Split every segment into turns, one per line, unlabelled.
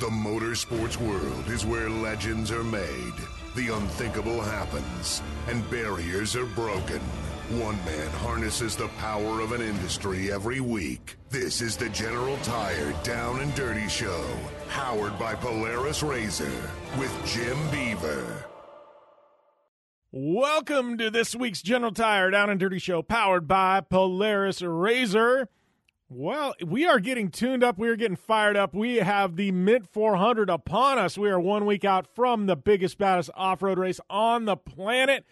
The motorsports world is where legends are made, the unthinkable happens, and barriers are broken. One man harnesses the power of an industry every week. This is the General Tire Down and Dirty Show, powered by Polaris Razor, with Jim Beaver.
Welcome to this week's General Tire Down and Dirty Show, powered by Polaris Razor. Well, we are getting tuned up. We are getting fired up. We have the Mint 400 upon us. We are one week out from the biggest, baddest off road race on the planet.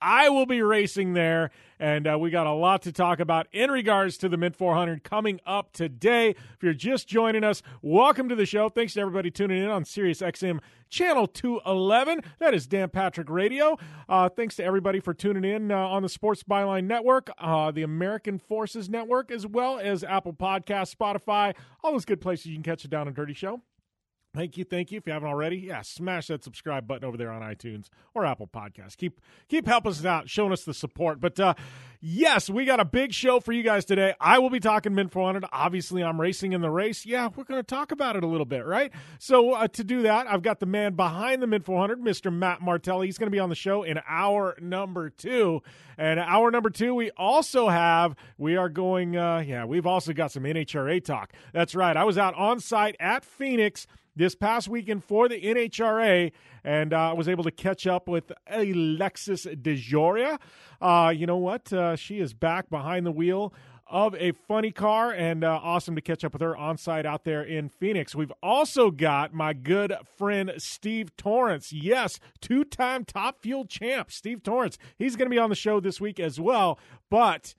I will be racing there, and uh, we got a lot to talk about in regards to the Mint 400 coming up today. If you're just joining us, welcome to the show. Thanks to everybody tuning in on Sirius XM Channel 211. That is Dan Patrick Radio. Uh, thanks to everybody for tuning in uh, on the Sports Byline Network, uh, the American Forces Network, as well as Apple Podcasts, Spotify, all those good places you can catch a down and dirty show. Thank you, thank you. If you haven't already, yeah, smash that subscribe button over there on iTunes or Apple Podcasts. Keep keep helping us out, showing us the support. But uh, yes, we got a big show for you guys today. I will be talking Mint 400. Obviously, I'm racing in the race. Yeah, we're going to talk about it a little bit, right? So uh, to do that, I've got the man behind the Mint 400, Mr. Matt Martelli. He's going to be on the show in hour number two. And hour number two, we also have, we are going, uh, yeah, we've also got some NHRA talk. That's right. I was out on site at Phoenix this past weekend for the NHRA, and I uh, was able to catch up with Alexis DeJoria. Uh, you know what? Uh, she is back behind the wheel of a funny car, and uh, awesome to catch up with her on site out there in Phoenix. We've also got my good friend Steve Torrence. Yes, two time top fuel champ, Steve Torrence. He's going to be on the show this week as well. But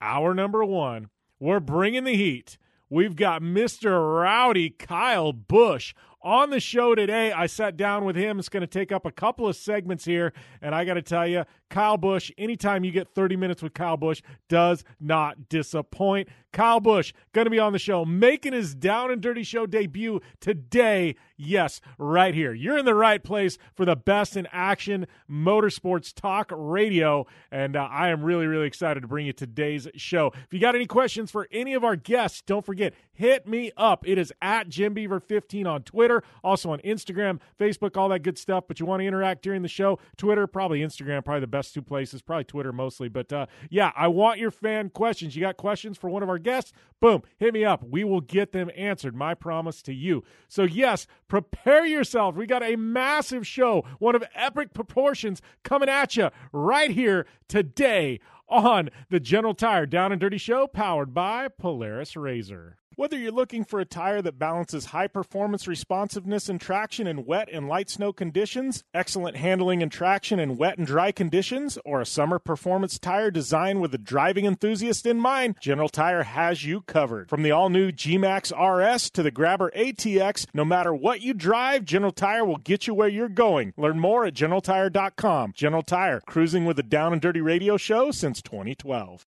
our number one, we're bringing the heat We've got Mr. Rowdy Kyle Busch on the show today. I sat down with him. It's going to take up a couple of segments here. And I got to tell you, Kyle Busch, anytime you get 30 minutes with Kyle Busch, does not disappoint. Kyle Busch going to be on the show, making his Down and Dirty Show debut today. Yes, right here. You're in the right place for the best in action motorsports talk radio. And uh, I am really, really excited to bring you today's show. If you got any questions for any of our guests, don't forget, hit me up. It is at Jim Beaver 15 on Twitter, also on Instagram, Facebook, all that good stuff. But you want to interact during the show, Twitter, probably Instagram, probably the best two places, probably Twitter mostly. But uh, yeah, I want your fan questions. You got questions for one of our guests? Boom, hit me up. We will get them answered. My promise to you. So, yes, prepare yourself. We got a massive show, one of epic proportions coming at you right here today on the General Tire Down and Dirty Show, powered by Polaris Razor. Whether you're looking for a tire that balances high performance responsiveness and traction in wet and light snow conditions, excellent handling and traction in wet and dry conditions, or a summer performance tire designed with the driving enthusiast in mind, General Tire has you covered. From the all new G Max RS to the Grabber ATX, no matter what you drive, General Tire will get you where you're going. Learn more at GeneralTire.com. General Tire, cruising with the Down and Dirty Radio Show since 2012.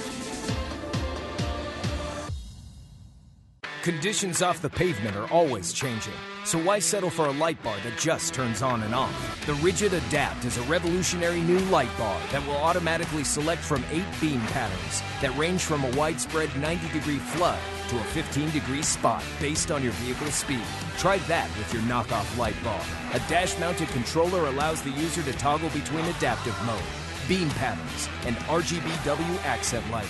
Conditions off the pavement are always changing, so why settle for a light bar that just turns on and off? The Rigid Adapt is a revolutionary new light bar that will automatically select from eight beam patterns that range from a widespread 90 degree flood to a 15 degree spot based on your vehicle's speed. Try that with your knockoff light bar. A dash mounted controller allows the user to toggle between adaptive mode beam patterns, and RGBW accent lighting.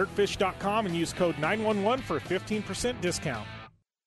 dirtfish.com and use code 911 for a 15% discount.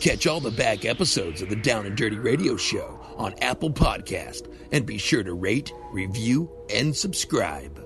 Catch all the back episodes of the Down and Dirty Radio Show on Apple Podcast and be sure to rate, review, and subscribe.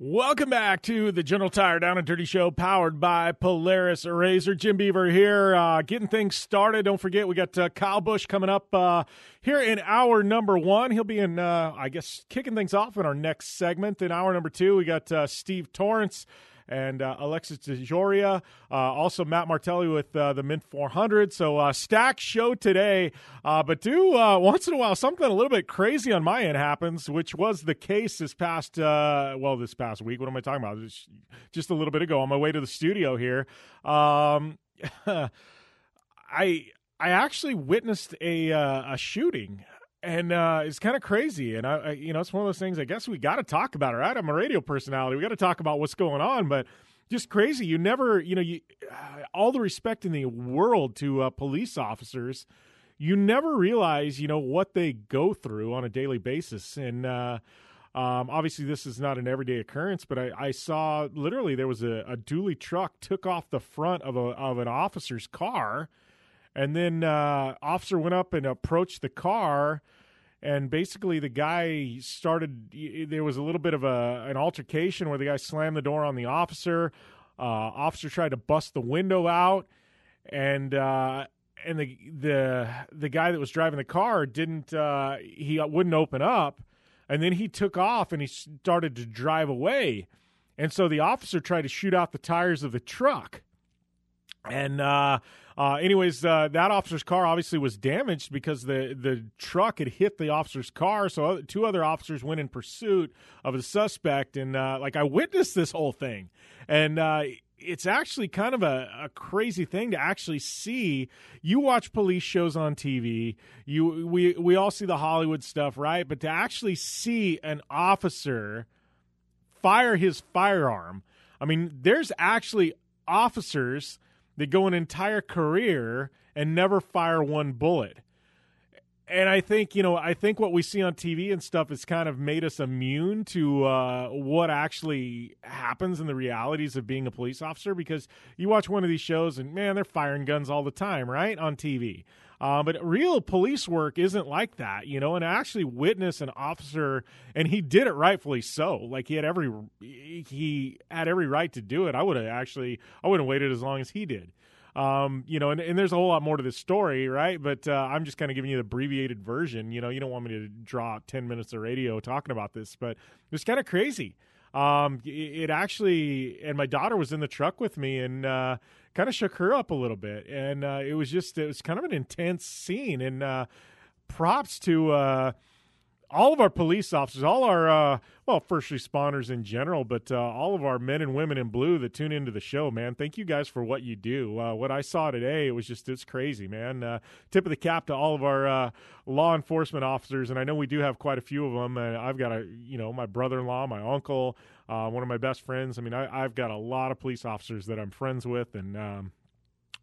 Welcome back to the General Tire Down and Dirty Show, powered by Polaris Razor. Jim Beaver here, uh, getting things started. Don't forget, we got uh, Kyle Busch coming up uh, here in hour number one. He'll be in, uh, I guess, kicking things off in our next segment. In hour number two, we got uh, Steve Torrence and uh, Alexis DeJoria. Uh, also, Matt Martelli with uh, the Mint 400. So, uh, stack show today. Uh, but do uh, once in a while something a little bit crazy on my end happens, which was the case this past, uh, well, this past week. What am I talking about? Just, just a little bit ago on my way to the studio here. Um, I. I actually witnessed a uh, a shooting and uh, it's kind of crazy. And I, I, you know, it's one of those things. I guess we got to talk about it. Right? I'm a radio personality. We got to talk about what's going on. But just crazy. You never, you know, you uh, all the respect in the world to uh, police officers. You never realize, you know, what they go through on a daily basis. And uh, um, obviously, this is not an everyday occurrence. But I, I saw literally there was a, a dually truck took off the front of a of an officer's car and then uh, officer went up and approached the car, and basically the guy started. There was a little bit of a an altercation where the guy slammed the door on the officer. Uh, officer tried to bust the window out, and uh, and the the the guy that was driving the car didn't. Uh, he wouldn't open up, and then he took off and he started to drive away, and so the officer tried to shoot out the tires of the truck, and uh, anyways, uh, that officer's car obviously was damaged because the the truck had hit the officer's car. So two other officers went in pursuit of the suspect, and uh, like I witnessed this whole thing, and uh, it's actually kind of a, a, crazy thing to actually see. You watch police shows on TV. You we we all see the Hollywood stuff, right? But to actually see an officer fire his firearm, I mean, there's actually officers they go an entire career and never fire one bullet. And I think, you know, I think what we see on TV and stuff has kind of made us immune to uh, what actually happens in the realities of being a police officer because you watch one of these shows and, man, they're firing guns all the time, right? On TV. Uh, but real police work isn't like that, you know. And I actually witnessed an officer, and he did it rightfully so. Like he had every he had every right to do it. I would have actually I wouldn't waited as long as he did. Um, you know, and, and there's a whole lot more to this story, right? But uh, I'm just kind of giving you the abbreviated version. You know, you don't want me to draw 10 minutes of radio talking about this, but it's kind of crazy. Um, it, actually, and my daughter was in the truck with me, and uh, kind of shook her up a little bit. And uh, it was just, it was kind of an intense scene. And uh, props to uh, all of our police officers, all our, uh, well, first responders in general, but uh, all of our men and women in blue that tune into the show, man. Thank you guys for what you do. Uh, what I saw today, it was just, it's crazy, man. Tip of the cap to all of our uh, law enforcement officers. And I know we do have quite a few of them. I've got a, you know, my brother in law, my uncle, uh, one of my best friends. I mean, I, have got a lot of police officers that I'm friends with, and um,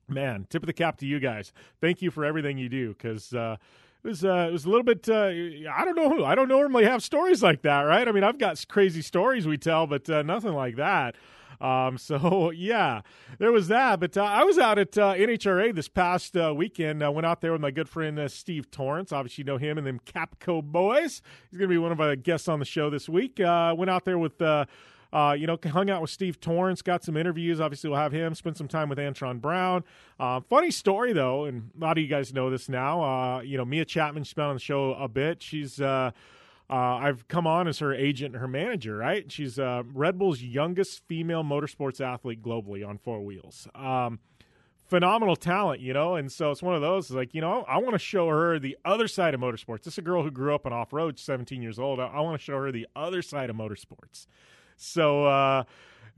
man, tip of the cap to you guys. Thank you for everything you do because. Uh, it was, uh, it was a little bit. Uh, I don't know. Who I don't normally have stories like that, right? I mean, I've got crazy stories we tell, but uh, nothing like that. Um, so yeah, there was that. But uh, I was out at uh, NHRA this past uh, weekend. I went out there with my good friend uh, Steve Torrence. Obviously, you know him and them Capco boys. He's going to be one of our guests on the show this week. Uh, went out there with. Uh, uh, you know, hung out with Steve Torrence, got some interviews. Obviously, we'll have him spend some time with Antron Brown. Uh, funny story though, and a lot of you guys know this now. Uh, you know, Mia Chapman, she's been on the show a bit. She's uh, I've come on as her agent and her manager, right? She's uh, Red Bull's youngest female motorsports athlete globally on four wheels. Um, phenomenal talent, you know, and so it's one of those like, you know, I want to show her the other side of motorsports. This is a girl who grew up on off road, 17 years old. I, I want to show her the other side of motorsports. So uh,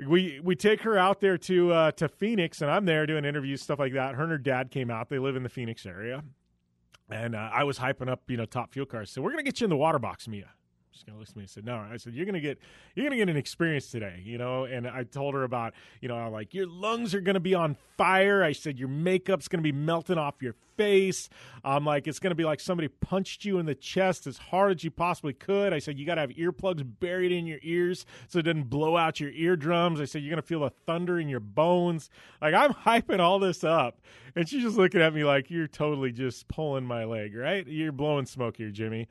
we we take her out there to uh, to Phoenix, and I'm there doing interviews, stuff like that. Her and her dad came out. They live in the Phoenix area, and uh, I was hyping up, you know, top fuel cars. So we're gonna get you in the water box, Mia. She's gonna listen to me. and said, no. I said, you're gonna get you're gonna get an experience today, you know. And I told her about, you know, like your lungs are gonna be on fire. I said your makeup's gonna be melting off your face. I'm like, it's gonna be like somebody punched you in the chest as hard as you possibly could. I said you gotta have earplugs buried in your ears so it doesn't blow out your eardrums. I said you're gonna feel the thunder in your bones. Like I'm hyping all this up, and she's just looking at me like you're totally just pulling my leg, right? You're blowing smoke here, Jimmy.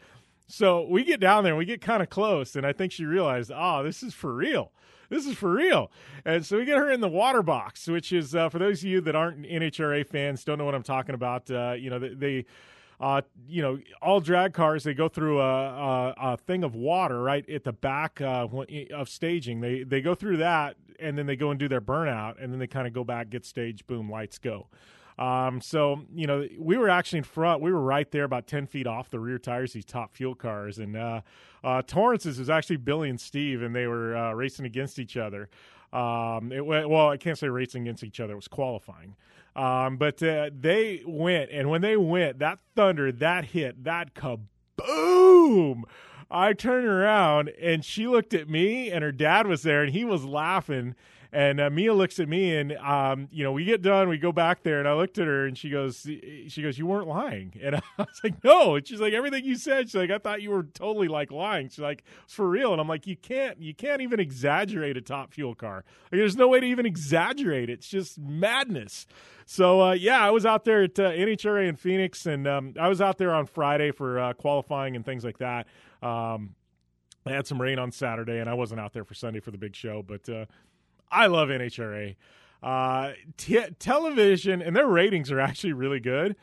So we get down there and we get kind of close, and I think she realized, oh, this is for real. This is for real. And so we get her in the water box, which is uh, for those of you that aren't NHRA fans, don't know what I'm talking about. Uh, you know, they, they uh, you know, all drag cars they go through a, a, a thing of water right at the back uh, of staging. They they go through that, and then they go and do their burnout, and then they kind of go back, get staged, boom, lights go. Um, so you know, we were actually in front. We were right there, about ten feet off the rear tires. These top fuel cars, and uh, uh, Torrence's was actually Billy and Steve, and they were uh, racing against each other. Um, it went, well, I can't say racing against each other; it was qualifying. Um, but uh, they went, and when they went, that thunder, that hit, that kaboom! I turned around, and she looked at me, and her dad was there, and he was laughing and uh, Mia looks at me, and um, you know, we get done, we go back there, and I looked at her, and she goes, she goes, you weren't lying, and I was like, no. And she's like, everything you said. She's like, I thought you were totally like lying. She's like, for real, and I'm like, you can't, you can't even exaggerate a top fuel car. Like, there's no way to even exaggerate it. It's just madness. So uh, yeah, I was out there at uh, NHRA in Phoenix, and um, I was out there on Friday for uh, qualifying and things like that. Um, I had some rain on Saturday, and I wasn't out there for Sunday for the big show, but uh, I love NHRA. Uh, t- television, and their ratings are actually really good.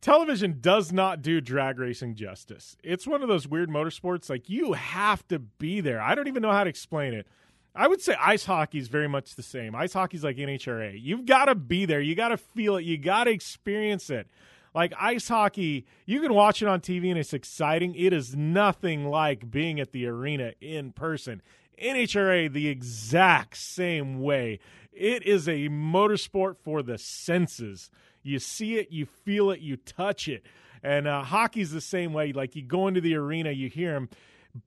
Television does not do drag racing justice. It's one of those weird motorsports, like, you have to be there. I don't even know how to explain it. I would say ice hockey is very much the same. Ice hockey is like NHRA. You've got to be there. You got to feel it. You got to experience it. Like ice hockey, you can watch it on TV and it's exciting. It is nothing like being at the arena in person. NHRA the exact same way. It is a motorsport for the senses. You see it, you feel it, you touch it. And uh, hockey's the same way. Like you go into the arena, you hear them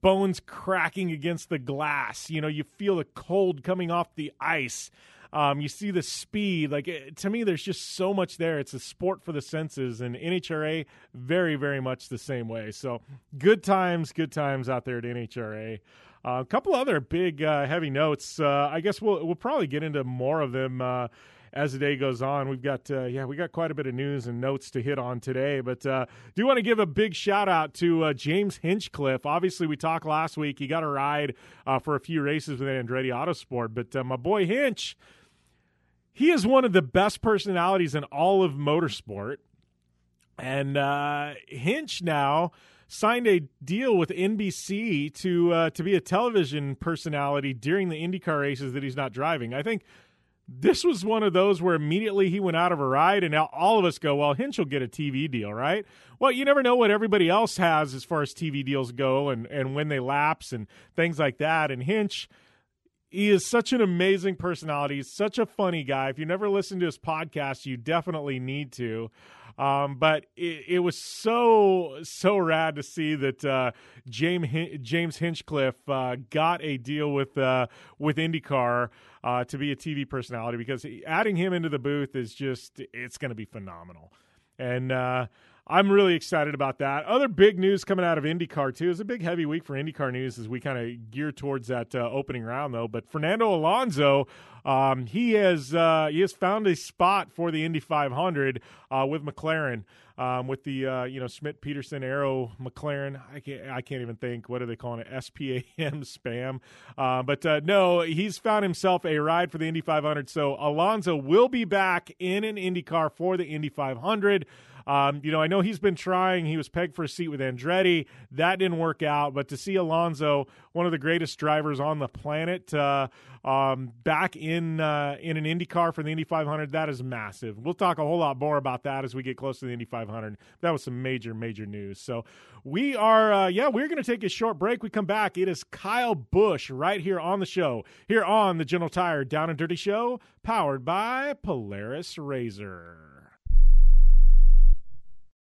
bones cracking against the glass. You know, you feel the cold coming off the ice. Um, you see the speed. Like it, to me, there's just so much there. It's a sport for the senses, and NHRA very, very much the same way. So good times, good times out there at NHRA. Uh, a couple other big uh, heavy notes. Uh, I guess we'll we'll probably get into more of them uh, as the day goes on. We've got uh, yeah, we got quite a bit of news and notes to hit on today. But uh, do want to give a big shout out to James Hinchcliffe. Obviously, we talked last week. He got a ride for a few races with Andretti Autosport, but my boy Hinch, he is one of the best personalities in all of motorsport. And Hinch now signed a deal with NBC to uh, to be a television personality during the IndyCar races that he's not driving. I think this was one of those where immediately he went out of a ride, and now all of us go, "Well, Hinch will get a TV deal, right?" Well, you never know what everybody else has as far as TV deals go, and and when they lapse and things like that. And Hinch. He is such an amazing personality. He's such a funny guy. If you never listened to his podcast, you definitely need to. Um, but it, it, was so so rad to see that uh, James James Hinchcliffe uh, got a deal with uh, with IndyCar uh, to be a TV personality because adding him into the booth is just it's going to be phenomenal. And uh, I'm really excited about that. Other big news coming out of IndyCar too. It's a big heavy week for IndyCar news as we kind of gear towards that uh, opening round though. But Fernando Alonso, um, he has uh, he has found a spot for the Indy 500 uh, with McLaren. Um, with the uh, you know Schmidt Peterson Arrow McLaren. I can't I can't even think what are they calling it SPAM spam. Uh, but uh, no, he's found himself a ride for the Indy 500. So Alonso will be back in an IndyCar for the Indy 500. Um, you know, I know he's been trying. He was pegged for a seat with Andretti. That didn't work out. But to see Alonso, one of the greatest drivers on the planet, uh, um, back in uh, in an Indy car for the Indy 500, that is massive. We'll talk a whole lot more about that as we get close to the Indy 500. That was some major, major news. So we are, uh, yeah, we're going to take a short break. We come back. It is Kyle Busch right here on the show, here on the General Tire Down and Dirty Show, powered by Polaris Razor.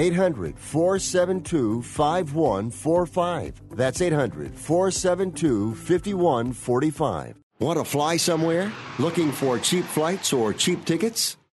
800 472 5145. That's 800 472 5145. Want to fly somewhere? Looking for cheap flights or cheap tickets?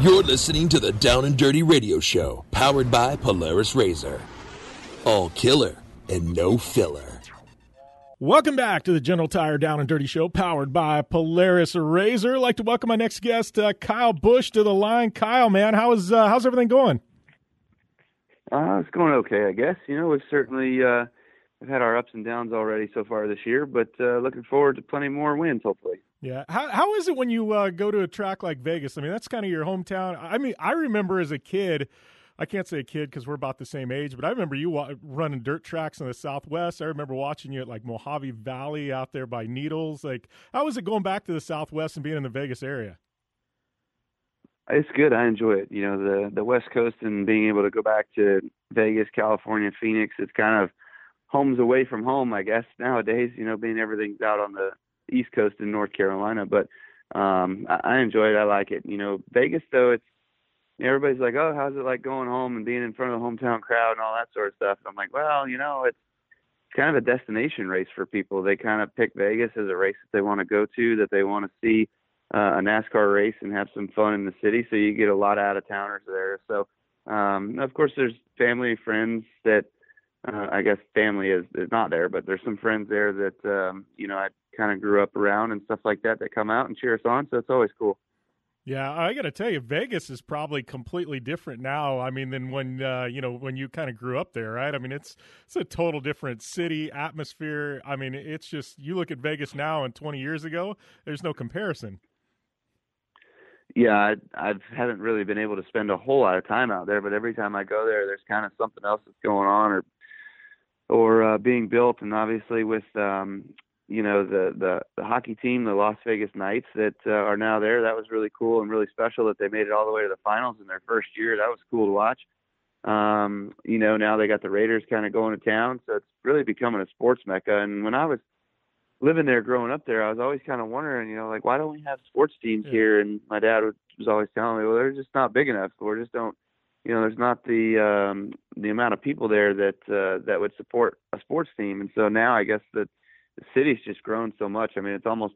You're listening to the Down and Dirty Radio Show, powered by Polaris Razor. All killer and no filler.
Welcome back to the General Tire Down and Dirty Show, powered by Polaris Razor. I'd like to welcome my next guest, uh, Kyle Busch, to the line. Kyle, man, how is uh, how's everything going?
Uh, it's going okay, I guess. You know, we've certainly uh, we've had our ups and downs already so far this year, but uh, looking forward to plenty more wins, hopefully.
Yeah. How how is it when you uh, go to a track like Vegas? I mean, that's kind of your hometown. I mean, I remember as a kid I can't say a kid because we're about the same age, but I remember you wa- running dirt tracks in the Southwest. I remember watching you at like Mojave Valley out there by Needles. Like, how was it going back to the Southwest and being in the Vegas area?
It's good. I enjoy it. You know, the the West Coast and being able to go back to Vegas, California, Phoenix. It's kind of homes away from home, I guess nowadays. You know, being everything's out on the East Coast in North Carolina, but um, I, I enjoy it. I like it. You know, Vegas though, it's everybody's like, oh, how's it like going home and being in front of the hometown crowd and all that sort of stuff. And I'm like, well, you know, it's kind of a destination race for people. They kind of pick Vegas as a race that they want to go to, that they want to see uh, a NASCAR race and have some fun in the city. So you get a lot of out of towners there. So um, of course, there's family, friends that uh, I guess family is, is not there, but there's some friends there that um, you know I kind of grew up around and stuff like that that come out and cheer us on. So it's always cool.
Yeah, I got to tell you, Vegas is probably completely different now. I mean, than when uh, you know when you kind of grew up there, right? I mean, it's it's a total different city atmosphere. I mean, it's just you look at Vegas now and 20 years ago, there's no comparison.
Yeah, I, I haven't really been able to spend a whole lot of time out there, but every time I go there, there's kind of something else that's going on or or uh, being built, and obviously with um, you know the the the hockey team, the Las Vegas Knights that uh, are now there. That was really cool and really special that they made it all the way to the finals in their first year. That was cool to watch. Um, you know, now they got the Raiders kind of going to town, so it's really becoming a sports mecca. And when I was living there, growing up there, I was always kind of wondering, you know, like why don't we have sports teams yeah. here? And my dad was, was always telling me, well, they're just not big enough. We just don't you know, there's not the um, the amount of people there that uh, that would support a sports team, and so now I guess that the city's just grown so much. I mean, it's almost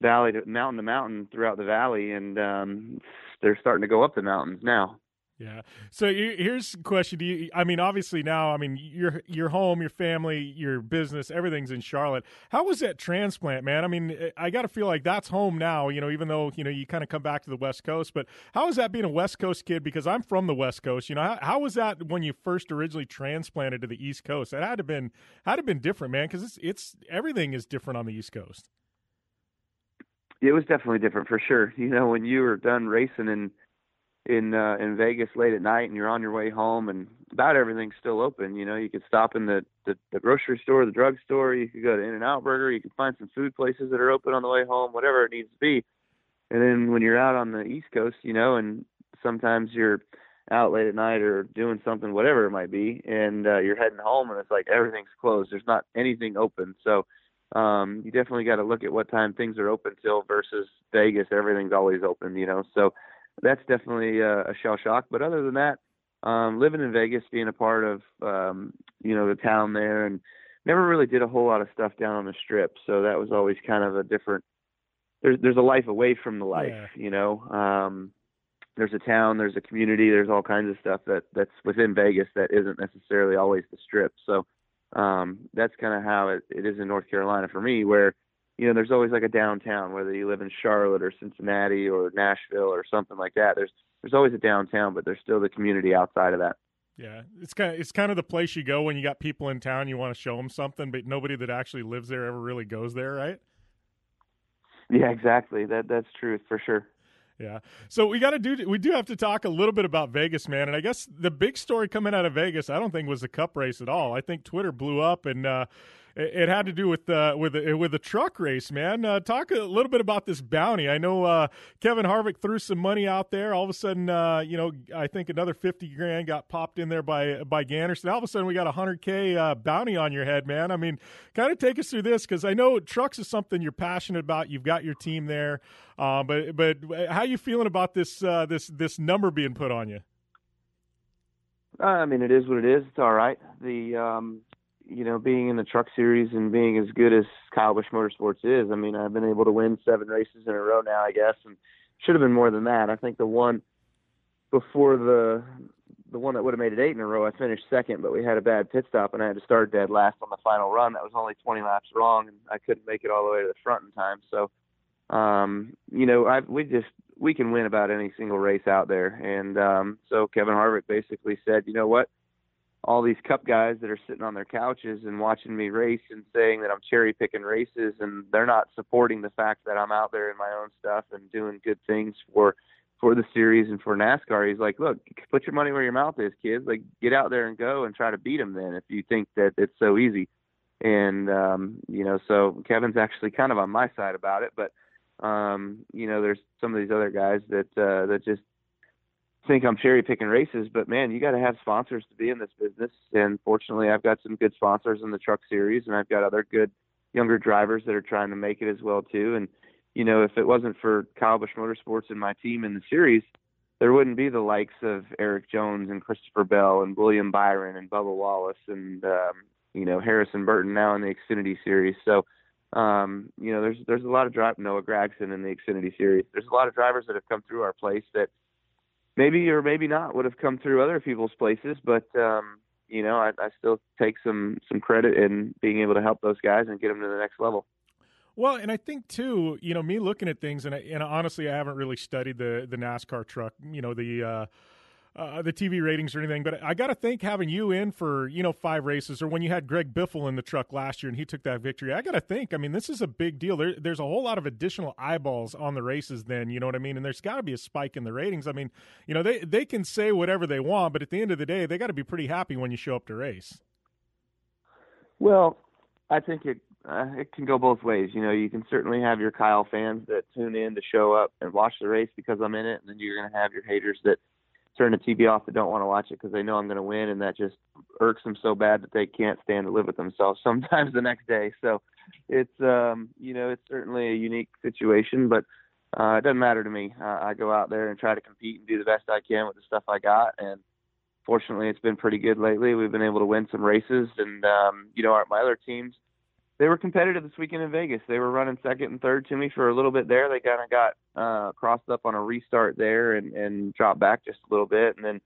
valley to mountain to mountain throughout the valley, and um, they're starting to go up the mountains now.
Yeah. So here's a question: Do you? I mean, obviously now, I mean, your your home, your family, your business, everything's in Charlotte. How was that transplant, man? I mean, eh, I got to feel like that's home now. You know, even though you know you kind of come back to the West Coast, but how was that being a West Coast kid? Because I'm from the West Coast. You know, how, how was that when you first originally transplanted to the East Coast? That had to been had to been different, man, because it's it's everything is different on the East Coast.
It was definitely different for sure. You know, when you were done racing and in uh, in Vegas late at night and you're on your way home and about everything's still open. You know, you could stop in the, the the grocery store, the drugstore. You could go to In and Out Burger. You can find some food places that are open on the way home, whatever it needs to be. And then when you're out on the East Coast, you know, and sometimes you're out late at night or doing something, whatever it might be, and uh, you're heading home and it's like everything's closed. There's not anything open. So um, you definitely got to look at what time things are open till versus Vegas. Everything's always open, you know. So that's definitely a, a shell shock. But other than that, um, living in Vegas, being a part of um, you know the town there, and never really did a whole lot of stuff down on the strip. So that was always kind of a different. There's there's a life away from the life, yeah. you know. Um, there's a town, there's a community, there's all kinds of stuff that that's within Vegas that isn't necessarily always the strip. So um, that's kind of how it, it is in North Carolina for me, where you know, there's always like a downtown, whether you live in Charlotte or Cincinnati or Nashville or something like that. There's there's always a downtown, but there's still the community outside of that.
Yeah, it's kind of it's kind of the place you go when you got people in town. You want to show them something, but nobody that actually lives there ever really goes there, right?
Yeah, exactly. That that's true for sure.
Yeah. So we got to do we do have to talk a little bit about Vegas, man. And I guess the big story coming out of Vegas, I don't think was the Cup race at all. I think Twitter blew up and. uh it, had to do with uh, with a, with a truck race, man. Uh, talk a little bit about this bounty. I know uh, Kevin Harvick threw some money out there. All of a sudden, uh, you know, I think another fifty grand got popped in there by by Ganderson. All of a sudden, we got a hundred k uh, bounty on your head, man. I mean, kind of take us through this because I know trucks is something you're passionate about. You've got your team there, uh, but but how you feeling about this this this number being put on you?
I mean, it is what it is. It's all right. The um, you know, being in the truck series and being as good as Kyle Busch Motorsports is, I mean, I've been able to win seven races in a row now, I guess, and should have been more than that. I think the one before the the one that would have made it eight in a row, I finished second, but we had a bad pit stop and I had to start dead last on the final run. That was only 20 laps wrong, and I couldn't make it all the way to the front in time. So, um, you know, I we just we can win about any single race out there, and um, so Kevin Harvick basically said, you know what? All these cup guys that are sitting on their couches and watching me race and saying that I'm cherry picking races and they're not supporting the fact that I'm out there in my own stuff and doing good things for for the series and for NASCAR. He's like, look, put your money where your mouth is, kids. Like, get out there and go and try to beat them. Then, if you think that it's so easy, and um, you know, so Kevin's actually kind of on my side about it, but um, you know, there's some of these other guys that uh, that just think I'm cherry picking races, but man, you got to have sponsors to be in this business. And fortunately, I've got some good sponsors in the truck series, and I've got other good younger drivers that are trying to make it as well too. And you know, if it wasn't for Kyle Busch Motorsports and my team in the series, there wouldn't be the likes of Erik Jones and Christopher Bell and William Byron and Bubba Wallace and um, you know Harrison Burton now in the Xfinity series. So um, you know, there's there's a lot of drive Noah Gragson in the Xfinity series. There's a lot of drivers that have come through our place that maybe or maybe not would have come through other people's places, but um, you know, I, I still take some some credit in being able to help those guys and get them to the next level.
Well, and I think too, you know, me looking at things, and I, and honestly, I haven't really studied the the NASCAR truck, you know, the uh, uh, the TV ratings or anything, but I got to think having you in for you know five races, or when you had Greg Biffle in the truck last year and he took that victory, I got to think. I mean, this is a big deal. There, there's a whole lot of additional eyeballs on the races. Then you know what I mean, and there's got to be a spike in the ratings. I mean, you know, they they can say whatever they want, but at the end of the day, they got to be pretty happy when you show up to race.
Well, I think it uh, it can go both ways. You know, you can certainly have your Kyle fans that tune in to show up and watch the race because I'm in it, and then you're going to have your haters that turn the TV off that don't want to watch it because they know I'm going to win, and that just irks them so bad that they can't stand to live with themselves sometimes the next day. So it's um, you know it's certainly a unique situation, but uh, it doesn't matter to me. Uh, I go out there and try to compete and do the best I can with the stuff I got, and fortunately it's been pretty good lately. We've been able to win some races, and um, you know our, my other teams they were competitive this weekend in Vegas. They were running second and third to me for a little bit there. They kind of got uh, crossed up on a restart there and, and dropped back just a little bit, and then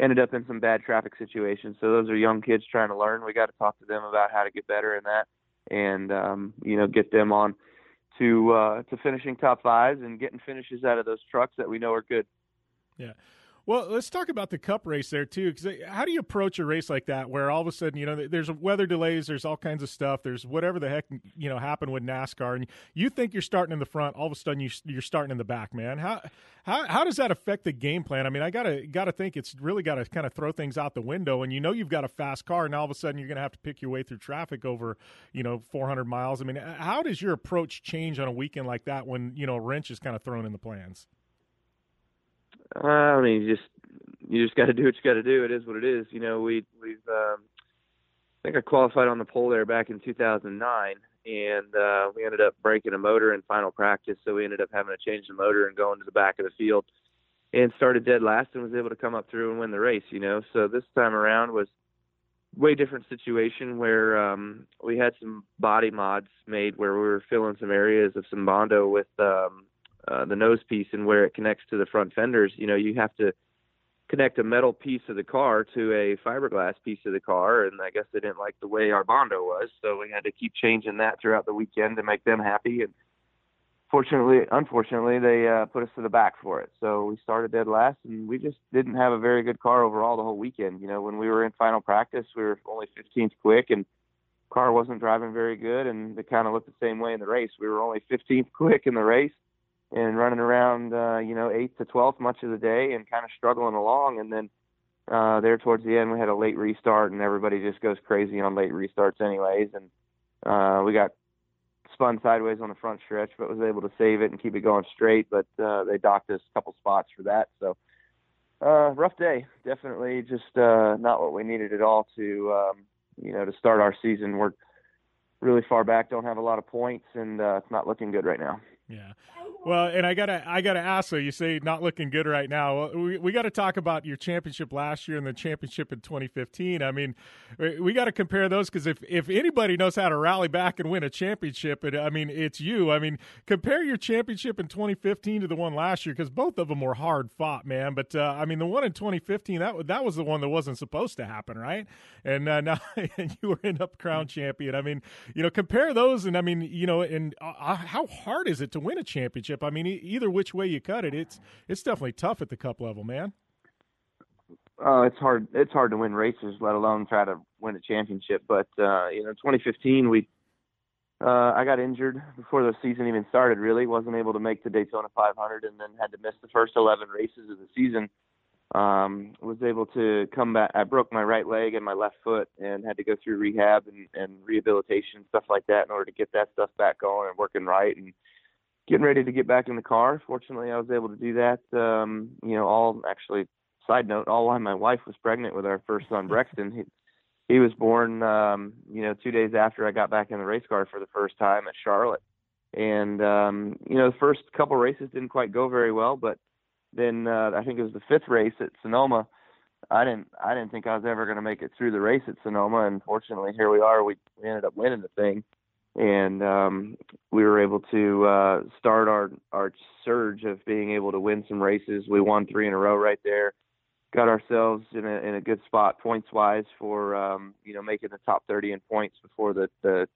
ended up in some bad traffic situations. So those are young kids trying to learn. We got to talk to them about how to get better in that, and um, you know, get them on to uh, to finishing top fives and getting finishes out of those trucks that we know are good.
Yeah. Well, let's talk about the Cup race there too. Because eh, how do you approach a race like that, where all of a sudden you know there's weather delays, there's all kinds of stuff, there's whatever the heck you know happened with NASCAR, and you think you're starting in the front, all of a sudden you you're starting in the back, man. How how how does that affect the game plan? I mean, I gotta gotta think it's really got to kind of throw things out the window, and you know you've got a fast car, and all of a sudden you're gonna have to pick your way through traffic over you know 400 miles. I mean, eh, how does your approach change on a weekend like that when you know a wrench is kind of thrown in the plans?
I mean, you just you just got to do what you got to do. It is what it is. You know, we we've um, I think I qualified on the pole there back in 2009, and uh, we ended up breaking a motor in final practice, so we ended up having to change the motor and go into the back of the field, and started dead last and was able to come up through and win the race. You know, so this time around was way different situation where um, we had some body mods made where we were filling some areas of some bondo with um, uh, the nose piece and where it connects to the front fenders. You know, you have to connect a metal piece of the car to a fiberglass piece of the car, and I guess they didn't like the way our bondo was, so we had to keep changing that throughout the weekend to make them happy. And fortunately, unfortunately, they uh, put us to the back for it. So we started dead last, and we just didn't have a very good car overall the whole weekend. You know, when we were in final practice, we were only 15th quick, and car wasn't driving very good, and it kind of looked the same way in the race. We were only 15th quick in the race and running around, uh, you know, eighth to twelfth much of the day and kind of struggling along. And then uh, there towards the end, we had a late restart, and everybody just goes crazy on late restarts, anyways. And uh, we got spun sideways on the front stretch, but was able to save it and keep it going straight. But uh, they docked us a couple spots for that. So uh, rough day, definitely just uh, not what we needed at all to, um, you know, to start our season. We're really far back, don't have a lot of points, and uh, it's not looking good right now.
Yeah. Well, and I gotta I gotta ask. So you say not looking good right now. We we got to talk about your championship last year and the championship in 2015. I mean, we got to compare those because if if anybody knows how to rally back and win a championship, it, I mean it's you. I mean, compare your championship in 2015 to the one last year because both of them were hard fought, man. But uh, I mean, the one in 2015 that that was the one that wasn't supposed to happen, right? And uh, now and you were end up crown champion. I mean, you know, compare those, and I mean, you know, and uh, uh how hard is it to win a championship? I mean, either which way you cut it, it's it's definitely tough at the cup level, man.
Uh, it's hard. It's hard to win races, let alone try to win a championship. But uh, you know, 2015, we uh, I got injured before the season even started. Really, wasn't able to make the Daytona 500, and then had to miss the first 11 races of the season. Um, was able to come back. I broke my right leg and my left foot, and had to go through rehab and, and rehabilitation stuff like that in order to get that stuff back going and working right. And getting ready to get back in the car. Fortunately, I was able to do that. Um, you know, all actually, side note, all while my wife was pregnant with our first son, Brexton. He, he was born, um, you know, two days after I got back in the race car for the first time at Charlotte. And um, you know, the first couple races didn't quite go very well, but then uh, I think it was the fifth race at Sonoma. I didn't I didn't think I was ever going to make it through the race at Sonoma, and fortunately, here we are. We, we ended up winning the thing, and um, we were able to uh, start our our surge of being able to win some races. We won three in a row right there. Got ourselves in a in a good spot points wise for um, you know making the top 30 in points before the the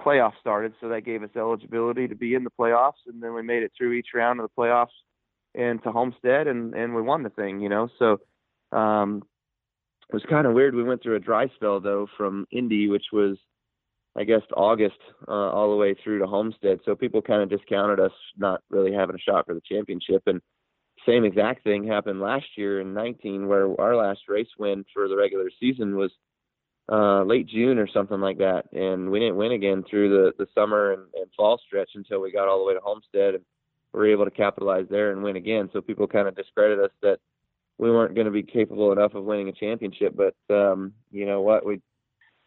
playoffs started. So that gave us eligibility to be in the playoffs, and then we made it through each round of the playoffs and to Homestead, and and we won the thing. You know, so um, it was kind of weird. We went through a dry spell though from Indy, which was I guess August uh, all the way through to Homestead. So people kind of discounted us not really having a shot for the championship. And same exact thing happened last year in 19, where our last race win for the regular season was uh, late June or something like that, and we didn't win again through the the summer and, and fall stretch until we got all the way to Homestead and we were able to capitalize there and win again. So people kind of discredit us that we weren't going to be capable enough of winning a championship, but um, you know what, we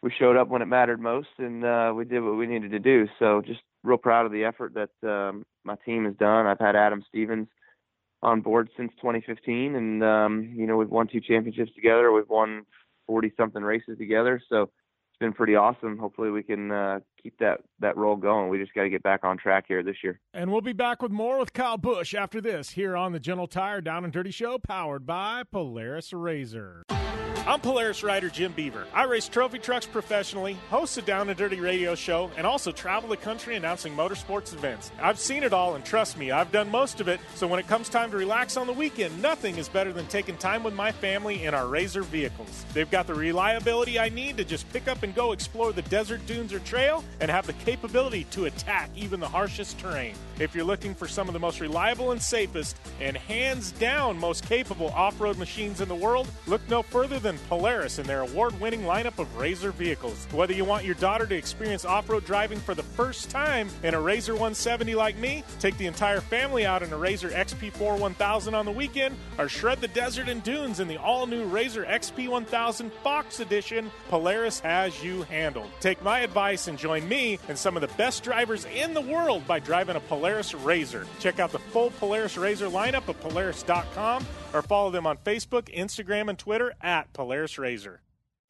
we showed up when it mattered most, and uh, we did what we needed to do. So just real proud of the effort that um, my team has done. I've had Adam Stevens on board since 2015, and um, you know we've won two championships together. We've won 40 something races together. So it's been pretty awesome. Hopefully we can uh, keep that that roll going. We just got to get back on track here this year.
And we'll be back with more with Kyle Busch after this here on the General Tire Down and Dirty Show, powered by Polaris Razor. I'm Polaris rider Jim Beaver. I race trophy trucks professionally, host a Down and Dirty radio show, and also travel the country announcing motorsports events. I've seen it all, and trust me, I've done most of it. So when it comes time to relax on the weekend, nothing is better than taking time with my family in our Razor vehicles. They've got the reliability I need to just pick up and go explore the desert dunes or trail, and have the capability to attack even the harshest terrain. If you're looking for some of the most reliable and safest, and hands down most capable off road machines in the world, look no further than Polaris and their award winning lineup of Razor vehicles. Whether you want your daughter to experience off road driving for the first time in a Razor 170 like me, take the entire family out in a Razor XP4 1000 on the weekend, or shred the desert and dunes in the all new Razor XP 1000 Fox Edition, Polaris has you handled. Take my advice and join me and some of the best drivers in the world by driving a Polaris Razor. Check out the full Polaris Razor lineup at Polaris.com or follow them on Facebook, Instagram, and Twitter at Polaris Razor.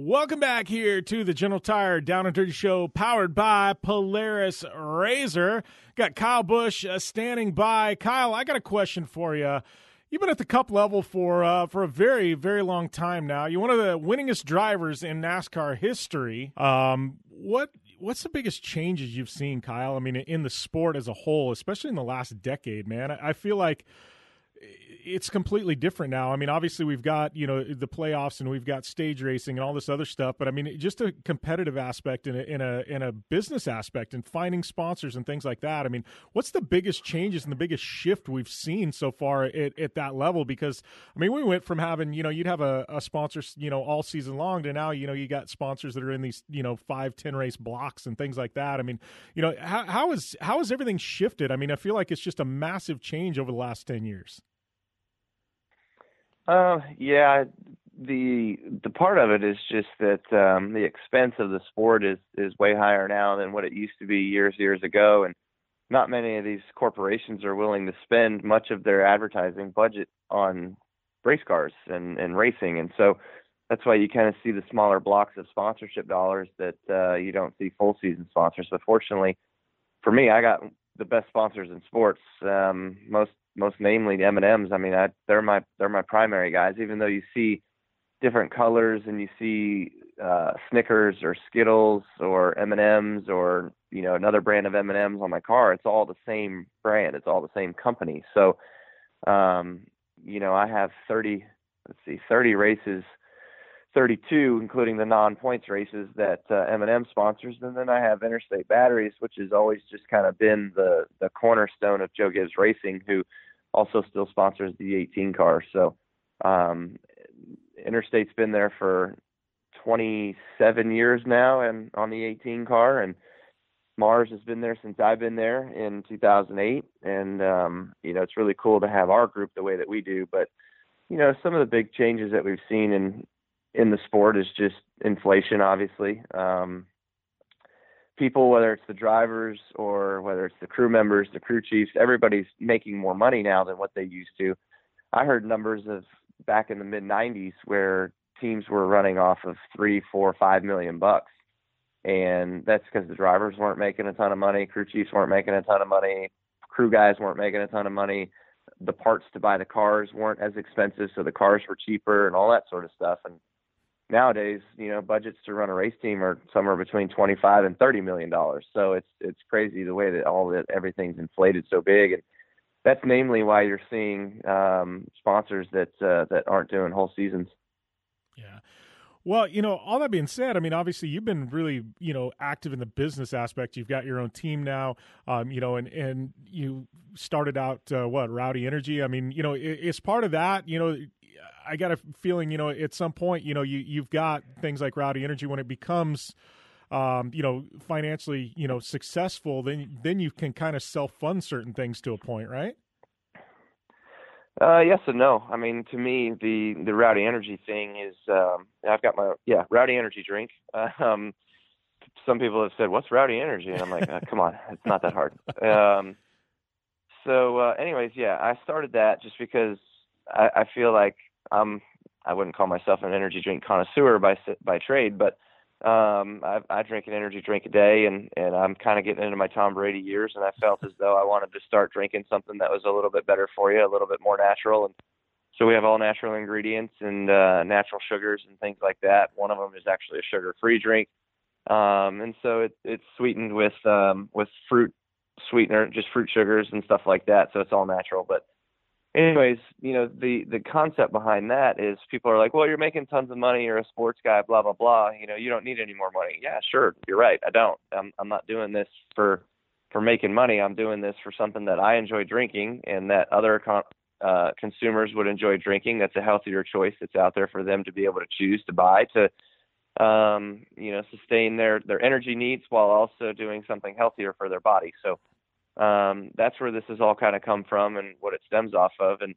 Welcome back here to the General Tire Down and Dirty Show, powered by Polaris Razor. Got Kyle Busch uh, standing by. Kyle, I got a question for you. You've been at the Cup level for uh, for a very very long time now. You're one of the winningest drivers in NASCAR history. Um, what what's the biggest changes you've seen, Kyle? I mean, in the sport as a whole, especially in the last decade, man. I, I feel like it's completely different now. I mean, obviously we've got you know the playoffs and we've got stage racing and all this other stuff, but I mean, just a competitive aspect in a in a in a business aspect and finding sponsors and things like that. I mean, what's the biggest changes and the biggest shift we've seen so far at, at that level? Because I mean, we went from having you know you'd have a, a sponsor you know all season long to now you know you got sponsors that are in these you know five ten race blocks and things like that. I mean, you know how how is how has everything shifted? I mean, I feel like it's just a massive change over the last ten years.
Uh, yeah, the the part of it is just that um, the expense of the sport is is way higher now than what it used to be years years ago, and not many of these corporations are willing to spend much of their advertising budget on race cars and and racing, and so that's why you kind of see the smaller blocks of sponsorship dollars that uh, you don't see full season sponsors. But fortunately, for me, I got the best sponsors in sports. Um, most most namely the M&Ms. I mean, I, they're my they're my primary guys. Even though you see different colors and you see uh, Snickers or Skittles or M&Ms or you know another brand of M&Ms on my car, it's all the same brand. It's all the same company. So, um, you know, I have 30 let's see 30 races 32, including the non-points races that uh, M&M sponsors, and then I have Interstate Batteries, which has always just kind of been the the cornerstone of Joe Gibbs Racing, who also still sponsors the 18 car. So um, Interstate's been there for 27 years now, and on the 18 car, and Mars has been there since I've been there in 2008, and um, you know it's really cool to have our group the way that we do, but you know some of the big changes that we've seen in in the sport is just inflation, obviously. Um, people, whether it's the drivers or whether it's the crew members, the crew chiefs, everybody's making more money now than what they used to. I heard numbers of back in the mid 90s where teams were running off of three, four, five million bucks. And that's because the drivers weren't making a ton of money, crew chiefs weren't making a ton of money, crew guys weren't making a ton of money. The parts to buy the cars weren't as expensive, so the cars were cheaper and all that sort of stuff. And nowadays, you know, budgets to run a race team are somewhere between 25 and 30 million dollars. So it's it's crazy the way that all that everything's inflated so big, and that's namely why you're seeing um, sponsors that uh, that aren't doing whole seasons.
Yeah. Well, you know, all that being said, I mean, obviously you've been really, you know, active in the business aspect. You've got your own team now, um, you know, and and you started out uh, what Rowdy Energy. I mean, you know, it, it's part of that. You know, I got a feeling, you know, at some point, you know, you you've got things like Rowdy Energy when it becomes, um, you know, financially, you know, successful, then then you can kind of self fund certain things to a point, right?
Uh, yes and no. I mean, to me, the the Rowdy Energy thing is, um, I've got my yeah Rowdy Energy drink. Um, some people have said, "What's Rowdy Energy?" And I'm like, uh, "Come on, it's not that hard." Um, so, uh, anyways, yeah, I started that just because I, I feel like I'm I wouldn't call myself an energy drink connoisseur by by trade, but um, I, I drink an energy drink a day, and and I'm kind of getting into my Tom Brady years, and I felt as though I wanted to start drinking something that was a little bit better for you, a little bit more natural, and so we have all natural ingredients and uh, natural sugars and things like that. One of them is actually a sugar-free drink, um, and so it, it's sweetened with um, with fruit sweetener, just fruit sugars and stuff like that. So it's all natural, but anyways, you know, the the concept behind that is people are like, well, you're making tons of money, you're a sports guy, blah blah blah. You know, you don't need any more money. Yeah, sure, you're right. I don't. I'm I'm not doing this for for making money. I'm doing this for something that I enjoy drinking and that other con- uh, consumers would enjoy drinking. That's a healthier choice that's out there for them to be able to choose to buy to um, you know, sustain their their energy needs while also doing something healthier for their body. So um, that's where this has all kind of come from and what it stems off of. And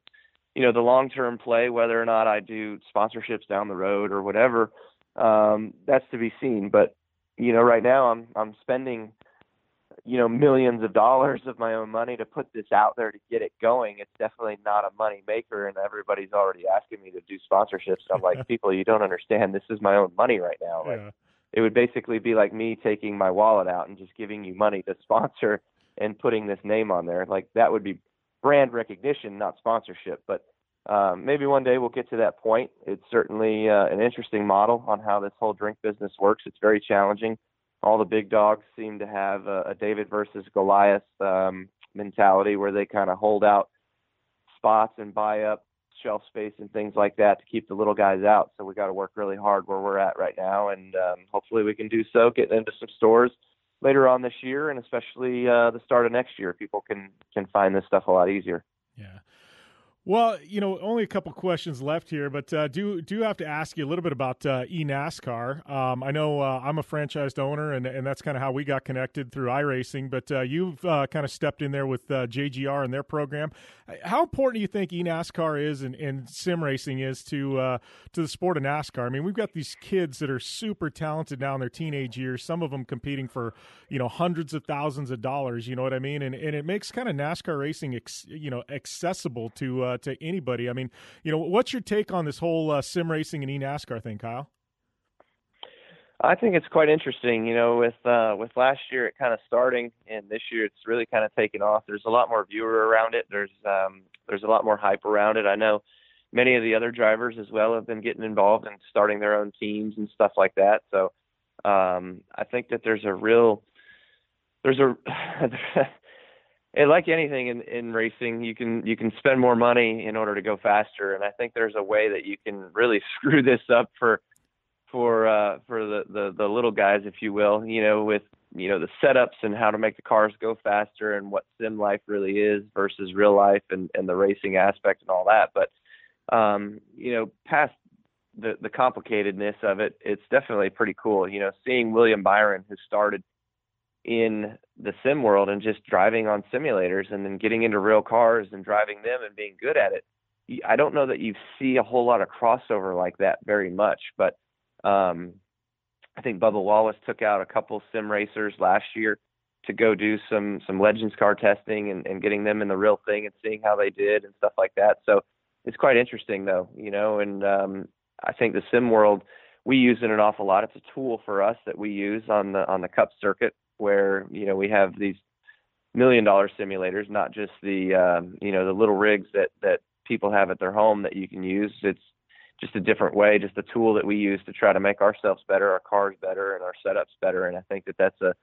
you know, the long term play, whether or not I do sponsorships down the road or whatever, um, that's to be seen. But you know, right now I'm I'm spending you know millions of dollars of my own money to put this out there to get it going it's definitely not a money maker and everybody's already asking me to do sponsorships i'm like people you don't understand this is my own money right now like
Yeah.
it would basically be like me taking my wallet out and just giving you money to sponsor and putting this name on there like that would be brand recognition not sponsorship but um, maybe one day we'll get to that point. It's certainly uh, an interesting model on how this whole drink business works. It's very challenging. All the big dogs seem to have a, a David versus Goliath um, mentality where they kind of hold out spots and buy up shelf space and things like that to keep the little guys out. So we got to work really hard where we're at right now, and um, hopefully we can do so. Get into some stores later on this year, and especially uh, the start of next year, people can can find this stuff a lot easier.
Yeah. Well, you know, only a couple questions left here, but uh, do do have to ask you a little bit about uh, eNASCAR. Um, I know uh, I'm a franchised owner, and, and that's kind of how we got connected through iRacing. But uh, you've uh, kind of stepped in there with uh, JGR and their program. How important do you think eNASCAR is and, and sim racing is to uh, to the sport of NASCAR? I mean, we've got these kids that are super talented now in their teenage years. Some of them competing for you know hundreds of thousands of dollars. You know what I mean? And and it makes kind of NASCAR racing, ex, you know, accessible to uh, to anybody. I mean, you know, what's your take on this whole uh, sim racing and eNASCAR thing, Kyle?
I think it's quite interesting. You know, with uh, with last year it kind of starting, and this year it's really kind of taken off. There's a lot more viewer around it. There's um, there's a lot more hype around it. I know many of the other drivers as well have been getting involved and starting their own teams and stuff like that. So um, I think that there's a real there's a and like anything in, in racing, you can you can spend more money in order to go faster, and I think there's a way that you can really screw this up for for uh, for the, the the little guys, if you will. You know, with you know the setups and how to make the cars go faster and what sim life really is versus real life and and the racing aspect and all that. But um, you know, past the the complicatedness of it, it's definitely pretty cool. You know, seeing William Byron, who started in the sim world and just driving on simulators and then getting into real cars and driving them and being good at it. I don't know that you see a whole lot of crossover like that very much, but um, I think Bubba Wallace took out a couple sim racers last year to go do some some Legends car testing and, and getting them in the real thing and seeing how they did and stuff like that. So it's quite interesting though, you know, and um, I think the sim world we use it an awful lot. It's a tool for us that we use on the on the cup circuit where, you know, we have these million dollar simulators, not just the um, you know, the little rigs that that people have at their home that you can use. It's just a different way, just a tool that we use to try to make ourselves better, our cars better, and our setups better. And I think that that's a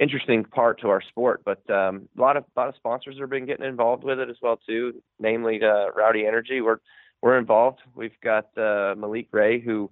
interesting part to our sport. But um, a lot of a lot of sponsors have been getting involved with it as well too, namely uh, Rowdy Energy. We're we're involved. We've got uh, Malik Ray who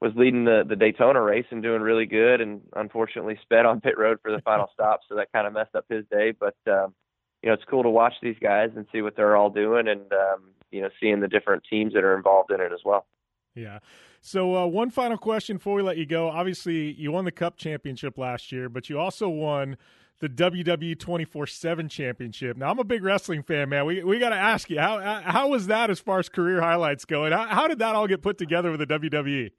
was leading the the Daytona race and doing really good, and unfortunately sped on pit road for the final stop, so that kind of messed up his day. But um, you know, it's cool to watch these guys and see what they're all doing, and um, you know, seeing the different teams that are involved in it as well.
Yeah. So uh, one final question before we let you go. Obviously, you won the Cup championship last year, but you also won the WWE 24/7 championship. Now, I'm a big wrestling fan, man. We we got to ask you how how was that as far as career highlights going? How, how did that all get put together with the WWE?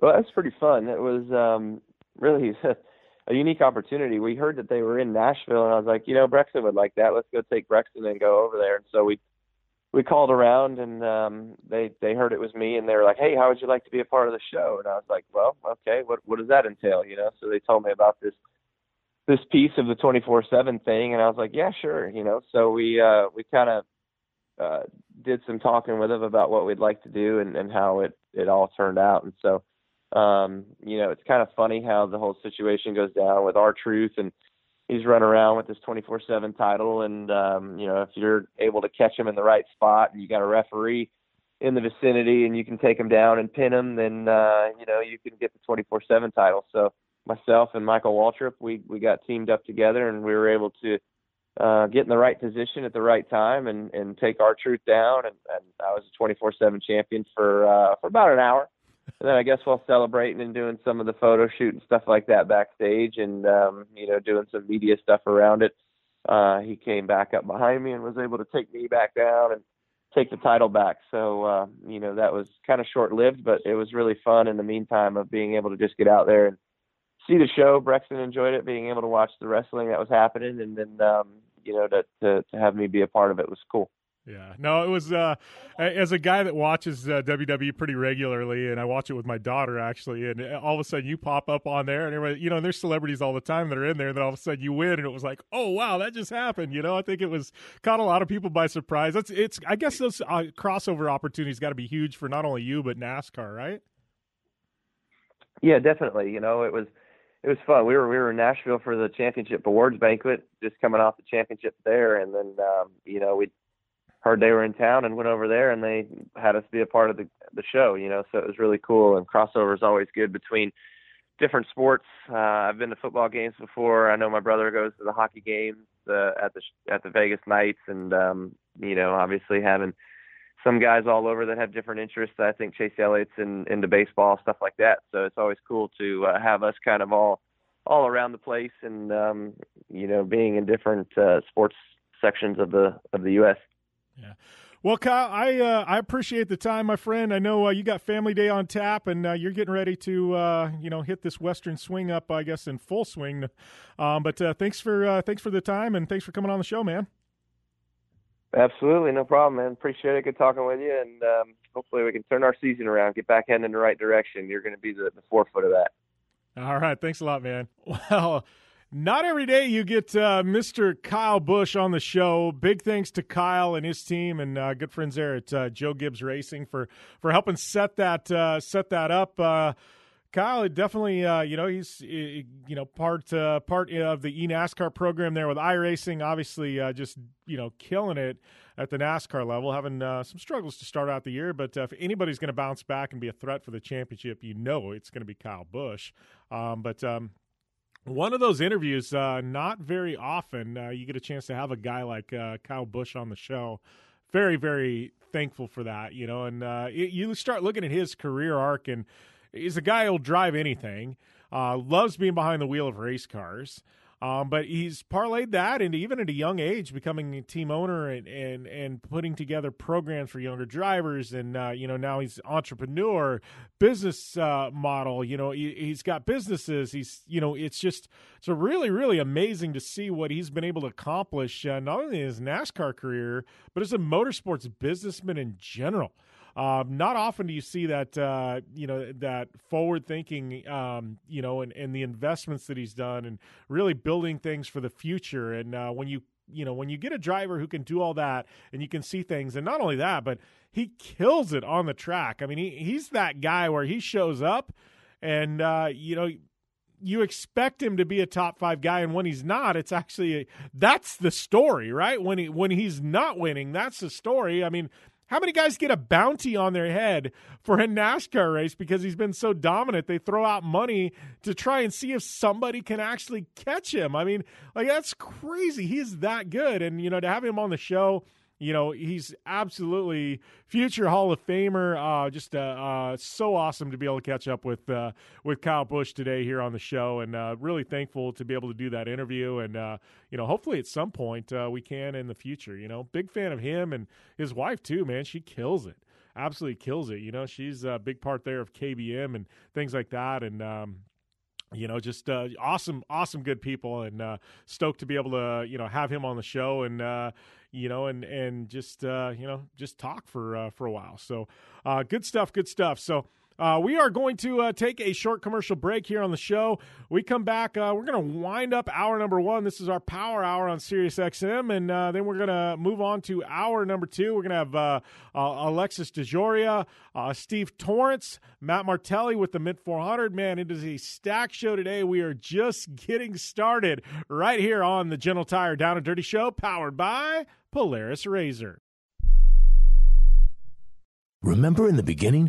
Well, that's pretty fun. It was um, really a unique opportunity. We heard that they were in Nashville, and I was like, you know, Brexton would like that. Let's go take Brexton and go over there. And so we we called around and um they they heard it was me and they were like hey how would you like to be a part of the show and i was like well okay what what does that entail you know so they told me about this this piece of the 24/7 thing and I was like yeah sure you know so we uh we kind of uh did some talking with them about what we'd like to do and and how it it all turned out and so um you know it's kind of funny how the whole situation goes down with R-Truth and he's run around with this 24/7 title, and um, you know if you're able to catch him in the right spot, and you got a referee in the vicinity, and you can take him down and pin him, then uh, you know you can get the 24/7 title. So myself and Michael Waltrip, we we got teamed up together, and we were able to uh, get in the right position at the right time and and take R-Truth down, and, and I was a 24/7 champion for uh, for about an hour and then I guess while celebrating and doing some of the photo shoot and stuff like that backstage, and um, you know doing some media stuff around it, uh, he came back up behind me and was able to take me back down and take the title back. So uh, you know that was kind of short lived, but it was really fun in the meantime of being able to just get out there and see the show. Brexton enjoyed it, being able to watch the wrestling that was happening, and then um, you know to, to to have me be a part of it was cool.
Yeah, no, it was uh, as a guy that watches uh, WWE pretty regularly, and I watch it with my daughter actually. And all of a sudden, you pop up on there, and everybody, you know, and there's celebrities all the time that are in there. And then all of a sudden, you win, and it was like, oh wow, that just happened. You know, I think it was caught a lot of people by surprise. That's it's. I guess those uh, crossover opportunities got to be huge for not only you but NASCAR, right?
Yeah, definitely. You know, it was it was fun. We were we were in Nashville for the championship awards banquet, just coming off the championship there, and then um, you know we heard they were in town and went over there and they had us be a part of the the show you know so it was really cool and crossover is always good between different sports. Uh i've been to football games before. I know my brother goes to the hockey games uh, at the at the vegas knights and um you know obviously having some guys all over that have different interests. I think chase elliott's in into baseball stuff like that. So it's always cool to uh, have us kind of all all around the place and um you know being in different uh sports sections of the of the us
yeah. Well, Kyle, I uh, I appreciate the time, my friend. I know uh, you got Family Day on tap, and uh, you're getting ready to uh, you know hit this Western swing up, I guess, in full swing. Um, but uh, thanks for uh, thanks for the time, and thanks for coming on the show, man.
Absolutely, no problem, man. Appreciate it. Good talking with you, and um, hopefully we can turn our season around, get back heading in the right direction. You're going to be the, the forefoot of that.
All right, thanks a lot, man. Well. Not every day you get uh, Mr. Kyle Busch on the show. Big thanks to Kyle and his team and uh, good friends there at uh, Joe Gibbs Racing for for helping set that uh, set that up. Uh, Kyle, definitely, uh, you know, he's you know part part of the eNASCAR program there with iRacing. Obviously, just you know, killing it at the NASCAR level, having some struggles to start out the year. But if anybody's going to bounce back and be a threat for the championship, you know, it's going to be Kyle Busch. Um, but um, one of those interviews, uh, not very often uh, you get a chance to have a guy like uh, Kyle Busch on the show. Very, very thankful for that, you know. And uh, it, you start looking at his career arc, and he's a guy who'll drive anything. Uh, loves being behind the wheel of race cars. Um, but he's parlayed that and even at a young age becoming a team owner and, and, and putting together programs for younger drivers. And, uh, you know, now he's entrepreneur, business uh, model, you know, he, has got businesses. He's, you know, it's just, it's really, really amazing to see what he's been able to accomplish, uh, not only in his NASCAR career, but as a motorsports businessman in general. Um, not often do you see that uh, you know that forward thinking, um, you know, and, and the investments that he's done, and really building things for the future. And uh, when you you know when you get a driver who can do all that, and you can see things, and not only that, but he kills it on the track. I mean, he, he's that guy where he shows up, and uh, you know you expect him to be a top five guy, and when he's not, it's actually a, that's the story, right? When he when he's not winning, that's the story. I mean, how many guys get a bounty on their head for a NASCAR race because he's been so dominant? They throw out money to try and see if somebody can actually catch him. I mean, like that's crazy. He's that good. And, you know, to have him on the show, you know, he's absolutely future Hall of Famer. Uh, just uh, uh, so awesome to be able to catch up with uh, with Kyle Busch today here on the show, and uh, really thankful to be able to do that interview. And uh, you know, hopefully at some point we can in the future. You know, big fan of him and his wife too. Man, she kills it. Absolutely kills it. You know, she's a big part there of KBM and things like that. And um, you know, just uh, awesome, awesome, good people, and uh, stoked to be able to, you know, have him on the show and, uh, you know, and and just, uh, you know, just talk for uh, for a while. So, uh, good stuff, good stuff. So. Uh, we are going to uh, take a short commercial break here on the show. We come back. Uh, we're going to wind up hour number one. This is our power hour on Sirius XM, and uh, then we're going to move on to hour number two. We're going to have uh, uh, Alexis DeJoria, Steve Torrence, Matt Martelli with the Mint 400. Man, it is a stack show today. We are just getting started right here on the General Tire Down and Dirty Show, powered by Polaris Razor.
Remember in the beginning?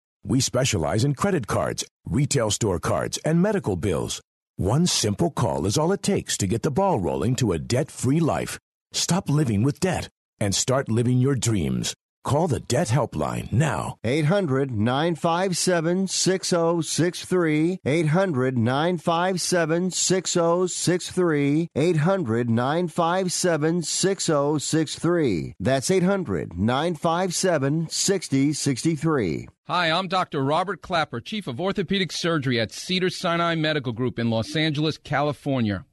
we specialize in credit cards, retail store cards, and medical bills. One simple call is all it takes to get the ball rolling to a debt free life. Stop living with debt and start living your dreams. Call the Debt Helpline now.
800 957 6063. 800 957 6063. 800 957 6063. That's 800 957 6063.
Hi, I'm Dr. Robert Klapper, Chief of Orthopedic Surgery at Cedar Sinai Medical Group in Los Angeles, California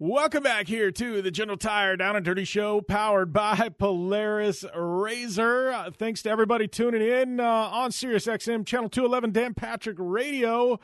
Welcome back here to the General Tire Down and Dirty Show, powered by Polaris Razor. Uh, thanks to everybody tuning in uh, on Sirius XM Channel 211 Dan Patrick Radio.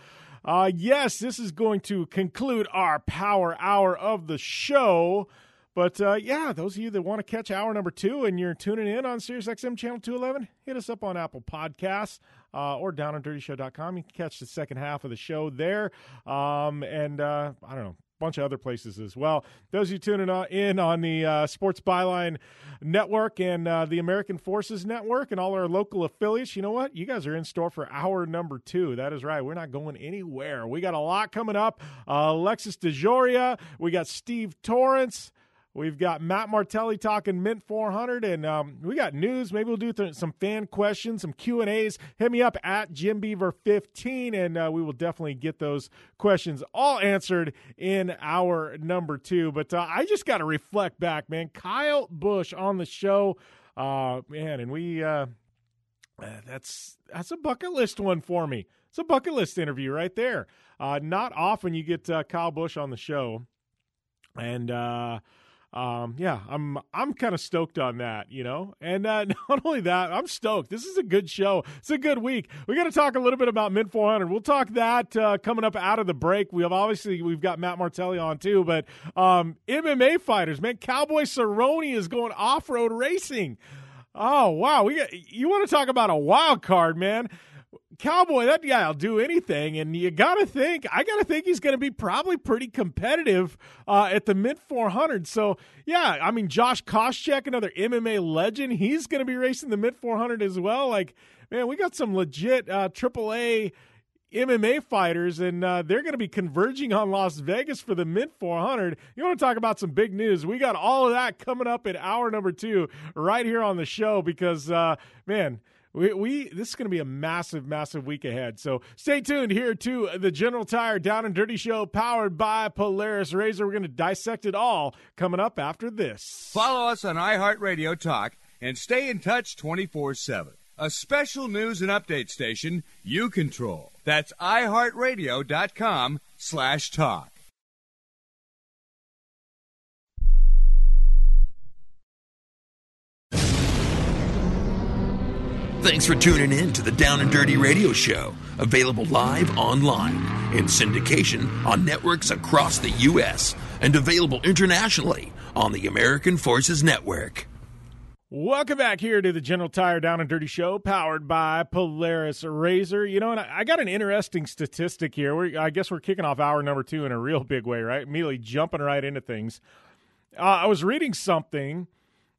Uh, yes, this is going to conclude our power hour of the show. But uh, yeah, those of you that want to catch hour number two and you're tuning in on Sirius XM Channel 211, hit us up on Apple Podcasts. Uh, or downanddirtyshow.com. You can catch the second half of the show there. Um, and uh, I don't know, bunch of other places as well. Those of you tuning in on the uh, Sports Byline Network and uh, the American Forces Network and all our local affiliates, you know what? You guys are in store for hour number two. That is right. We're not going anywhere. We got a lot coming up. Uh, Alexis DeJoria. We got Steve Torrence. We've got Matt Martelli talking Mint 400, and um, we got news. Maybe we'll do th- some fan questions, some Q and A's. Hit me up at Jim Beaver 15, and uh, we will definitely get those questions all answered in our number two. But uh, I just got to reflect back, man. Kyle Busch on the show, uh, man, and we uh, uh, that's that's a bucket list one for me. It's a bucket list interview right there. Uh, not often you get Kyle Busch on the show, and um, yeah, I'm I'm kind of stoked on that, you know. And uh, not only that, I'm stoked. This is a good show. It's a good week. We got to talk a little bit about Mint 400. We'll talk that uh, coming up out of the break. We have obviously we've got Matt Martelli on too, but um, MMA fighters, man, Cowboy Cerrone is going off road racing. Oh wow, we got, you want to talk about a wild card, man? Cowboy, that guy'll do anything, and you got to think. I got to think he's to be probably pretty competitive uh, at the Mint 400. So yeah, I mean Josh Koscheck, another MMA legend, he's to be racing the Mint 400 as well. Like man, we got some legit uh, AAA MMA fighters, and uh, they're going to be converging on Las Vegas for the Mint 400. You want to talk about some big news? We got all of that coming up in hour number two right here on the show because uh, man we, we this is going to be a massive, massive week ahead. So stay tuned here to the General Tire Down and Dirty Show, powered by Polaris Razor. We're going to dissect it all coming up after this.
Follow us on iHeartRadio Talk and stay in touch 24 7. A special news and update station you control. That's iHeartRadio.com slash talk.
Thanks for tuning in to the Down and Dirty Radio Show, available live online, in syndication on networks across the U.S., and available internationally on the American Forces Network.
Welcome back here to the General Tire Down and Dirty Show, powered by Polaris Razor. You know, and I got an interesting statistic here. We're, I guess we're kicking off hour number two in a real big way, right? Immediately jumping right into things. Uh, I was reading something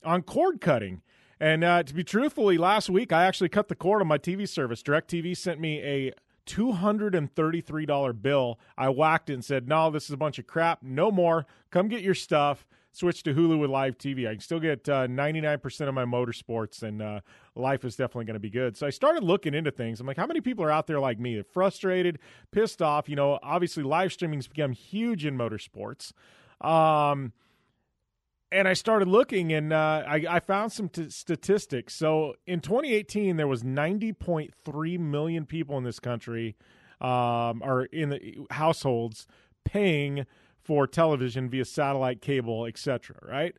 on cord cutting. And uh, to be truthfully, last week I actually cut the cord on my TV service. DirecTV sent me a $233 bill. I whacked it and said, no, this is a bunch of crap. No more. Come get your stuff switch to Hulu with live TV. I can still get uh, 99% of my motorsports, and uh, life is definitely going to be good. So I started looking into things. I'm like, how many people are out there like me? They're frustrated, pissed off. You know, obviously live streaming's become huge in motorsports. Um, and I started looking, and uh, I, I, found some t- statistics. So in 2018, there was 90.3 million people in this country, um, or in the households, paying – for television via satellite, cable, etc. Right.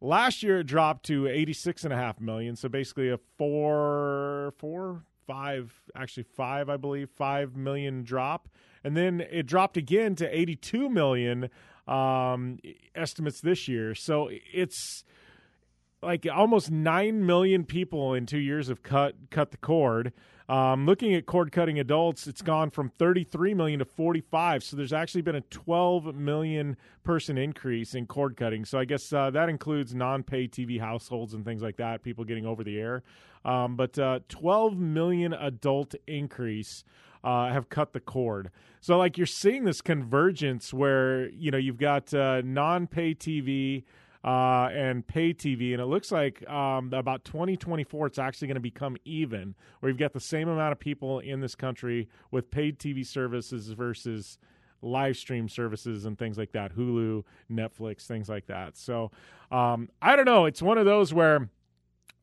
Last year it dropped to eighty six and a half million, so basically a four, four, five, actually five, I believe, five million drop, and then it dropped again to eighty two million um, estimates this year. So it's like almost nine million people in two years have cut cut the cord. Um, looking at cord cutting adults, it's gone from 33 million to 45. So there's actually been a 12 million person increase in cord cutting. So I guess uh, that includes non pay TV households and things like that, people getting over the air. Um, but uh, 12 million adult increase. Uh, have cut the cord. So, like, you're seeing this convergence where, you know, you've got uh, non pay TV, uh, and pay TV. And it looks like um, about 2024, it's actually going to become even, where you've got the same amount of people in this country with paid TV services versus live stream services and things like that Hulu, Netflix, things like that. So um, I don't know. It's one of those where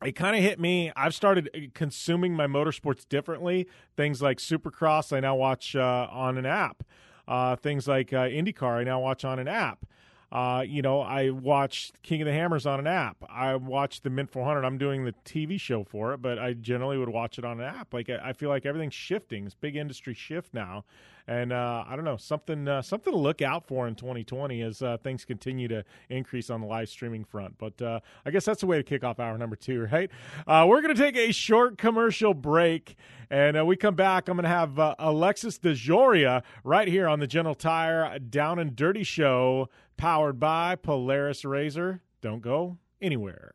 it kind of hit me. I've started uh, consuming my motorsports differently. Things like Supercross, I now watch uh, on an app. Uh, things like uh, IndyCar, I now watch on an app. Uh, you know, I watched King of the Hammers on an app. I watched the Mint 400. I'm doing the TV show for it, but I generally would watch it on an app. Like I feel like everything's shifting. It's big industry shift now, and uh, I don't know something uh, something to look out for in 2020 as uh, things continue to increase on the live streaming front. But uh, I guess that's the way to kick off hour number two, right? Uh, we're going to take a short commercial break, and we come back. I'm going to have Alexis DeJoria right here on the General Tire Down and Dirty Show powered by Polaris Razor. Don't go anywhere.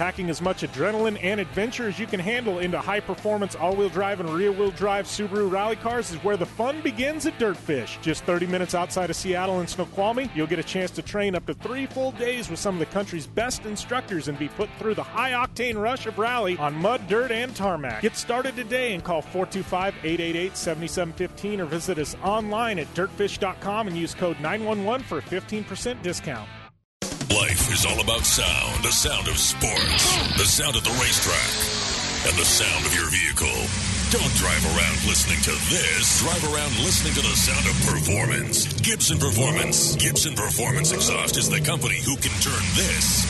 packing as much adrenaline and adventure as you can handle into high performance all wheel drive and rear wheel drive Subaru rally cars is where the fun begins at Dirtfish. Just 30 minutes outside of Seattle and Snoqualmie, you'll get a chance to train up to three full days with some of the country's best instructors and be put through the high octane rush of rally on mud, dirt, and tarmac. Get started today and call 425 888 7715 or visit us online at dirtfish.com and use code 911 for a 15% discount.
Life is all about sound. The sound of sports. The sound of the racetrack. And the sound of your vehicle. Don't drive around listening to this. Drive around listening to the sound of performance. Gibson Performance. Gibson Performance Exhaust is the company who can turn this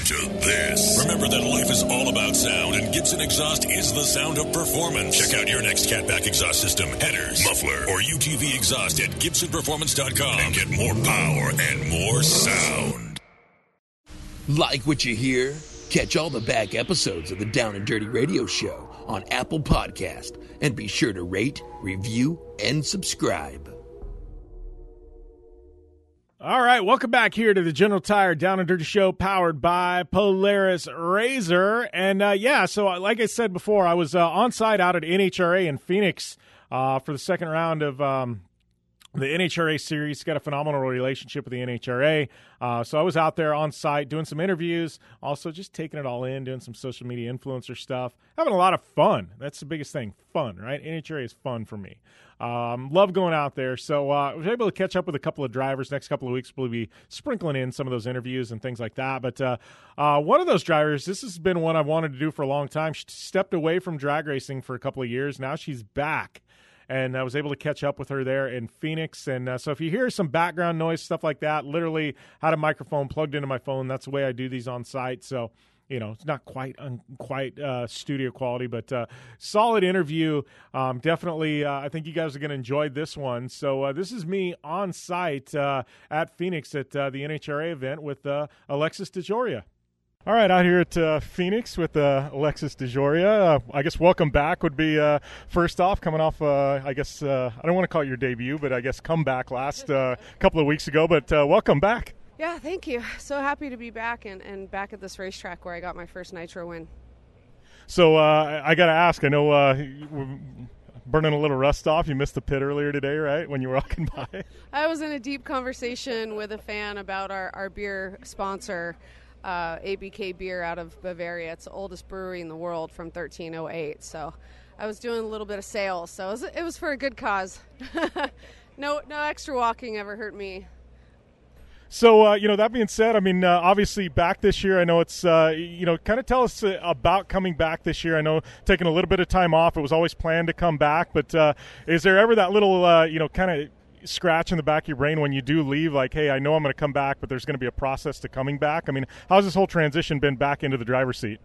into this. Remember that life is all about sound, and Gibson Exhaust is the sound of performance. Check out your next catback exhaust system, headers, muffler, or UTV exhaust at GibsonPerformance.com and get more power and more sound.
Like what you hear? Catch all the back episodes of the Down and Dirty Radio Show on Apple Podcast and be sure to rate, review, and subscribe.
All right, welcome back here to the General Tire Down and Dirty Show, powered by Polaris Razor. And uh, yeah, so like I said before, I was uh, on site out at NHRA in Phoenix uh, for the second round of um, the NHRA series. Got a phenomenal relationship with the NHRA. Uh, so I was out there on site doing some interviews, also just taking it all in, doing some social media influencer stuff, having a lot of fun. That's the biggest thing fun, right? NHRA is fun for me. Um, love going out there. So uh, I was able to catch up with a couple of drivers. Next couple of weeks, we'll be sprinkling in some of those interviews and things like that. But uh, uh, one of those drivers, this has been one I've wanted to do for a long time. She stepped away from drag racing for a couple of years. Now she's back and I was able to catch up with her there in Phoenix. And uh, so if you hear some background noise, stuff like that, literally had a microphone plugged into my phone. That's the way I do these on site. So you know, it's not quite un, quite uh, studio quality, but uh, solid interview. Um, definitely, uh, I think you guys are going to enjoy this one. So uh, this is me on site uh, at Phoenix at uh, the NHRA event with Alexis DeJoria. All right, out here at uh, Phoenix with uh, Alexis DeJoria. Uh, I guess welcome back would be uh, first off, coming off, uh, I guess, uh, I don't want to call it your debut, but I guess comeback last couple of weeks ago. But welcome back.
Yeah, thank you. So happy to be back and, and back at this racetrack where I got my first Nitro win.
So I got to ask, I know burning a little rust off. You missed the pit earlier today, right? When you were walking by.
I was in a deep conversation with a fan about our, our beer sponsor uh, ABK beer out of Bavaria. It's the oldest brewery in the world from 1308. So I was doing a little bit of sales. So it was, it was for a good cause. no, no extra walking ever hurt me.
So, uh, you know, that being said, I mean, uh, obviously back this year, I know it's, uh, you know, kind of tell us uh, about coming back this year. I know taking a little bit of time off, it was always planned to come back, but uh, is there ever that little, uh, you know, kind of scratch in the back of your brain when you do leave like hey i know i'm going to come back but there's going to be a process to coming back i mean how's this whole transition been back into the driver's seat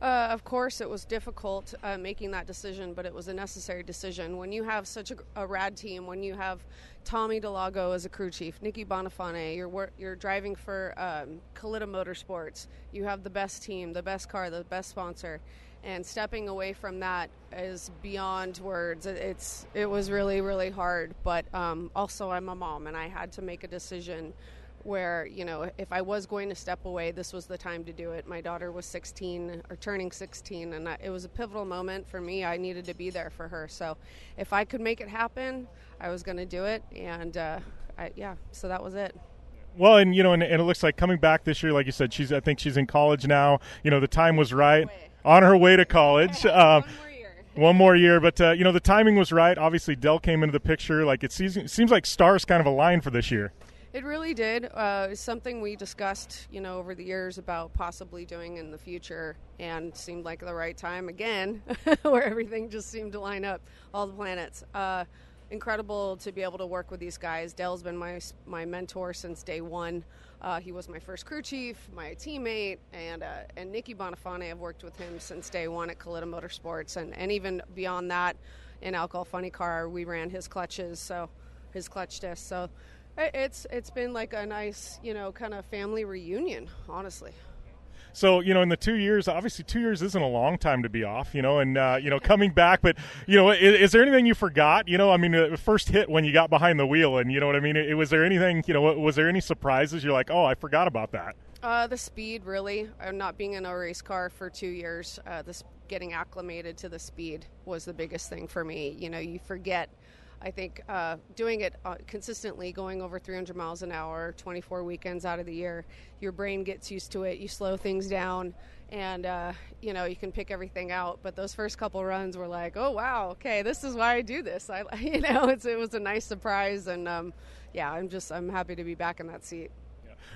uh, of course, it was difficult uh, making that decision, but it was a necessary decision. When you have such a, a rad team, when you have Tommy DeLago as a crew chief, Nicky Boninfante, you're you're driving for um, Motorsports. You have the best team, the best car, the best sponsor and stepping away from that is beyond words. It's it was really really hard, but um, also I'm a mom and I had to make a decision where you know if I was going to step away, this was the time to do it. My daughter was 16 or turning 16, and I, it was a pivotal moment for me. I needed to be there for her, so if I could make it happen, I was going to do it, and uh, I, yeah, so that was it.
Well, and you know, and, and, it looks like coming back this year, like you said, she's I think she's in college now. You know, the time was right on her way to college. Um, one more year, but uh, you know the timing was right. Obviously, Del came into the picture. Like it seems, it seems like stars kind of aligned for this year.
It really did. Uh, it's something we discussed, you know, over the years about possibly doing in the future, and seemed like the right time again, where everything just seemed to line up, all the planets. Uh, incredible to be able to work with these guys. Del's been my my mentor since day one. Uh, he was my first crew chief, my teammate, and uh, and Nicky Boninfante. I've worked with him since day one at Kalitta Motorsports, and, and even beyond that, in Alcohol Funny Car, we ran his clutches, so his clutch disc. So it's it's been like a nice, you know, kind of family reunion, honestly.
So you know, in the two years, obviously, two years isn't a long time to be off. You know, and uh, you know, coming back. But you know, is, is, there anything you forgot? You know, I mean, the first hit when you got behind the wheel, and you know what I mean. It, was there anything? You know, was there any surprises? You're like, oh, I forgot about that.
Uh, the speed, really. I'm not being in a race car for two years. Uh, this getting acclimated to the speed was the biggest thing for me. You know, you forget. I think uh, doing it uh, consistently, going over 300 miles an hour, 24 weekends out of the year, your brain gets used to it. You slow things down, and uh, you know you can pick everything out. But those first couple runs were like, oh wow, okay, this is why I do this. I, you know, it was a nice surprise, and um, yeah, I'm just I'm happy to be back in that seat.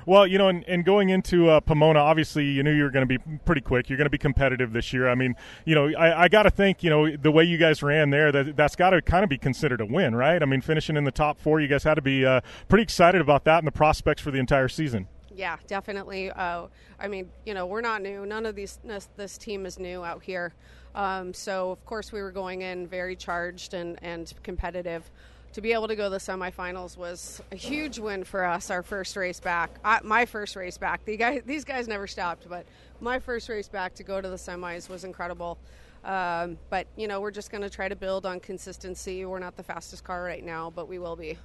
Well, you know, and, and going into uh, Pomona, obviously, you knew you were going to be pretty quick. You're going to be competitive this year. I mean, you know, I, I got to think, you know, the way you guys ran there, that that's got to kind of be considered a win, right? I mean, finishing in the top four, you guys had to be uh, pretty excited about that and the prospects for the entire season.
Yeah, definitely. Uh, I mean, you know, we're not new. None of these this, this team is new out here. Um, so of course we were going in very charged and and competitive to be able to go to the semifinals was a huge win for us. Our first race back, I, my first race back. The guy, these guys never stopped, but my first race back to go to the semis was incredible. Um, but you know, we're just going to try to build on consistency. We're not the fastest car right now, but we will be.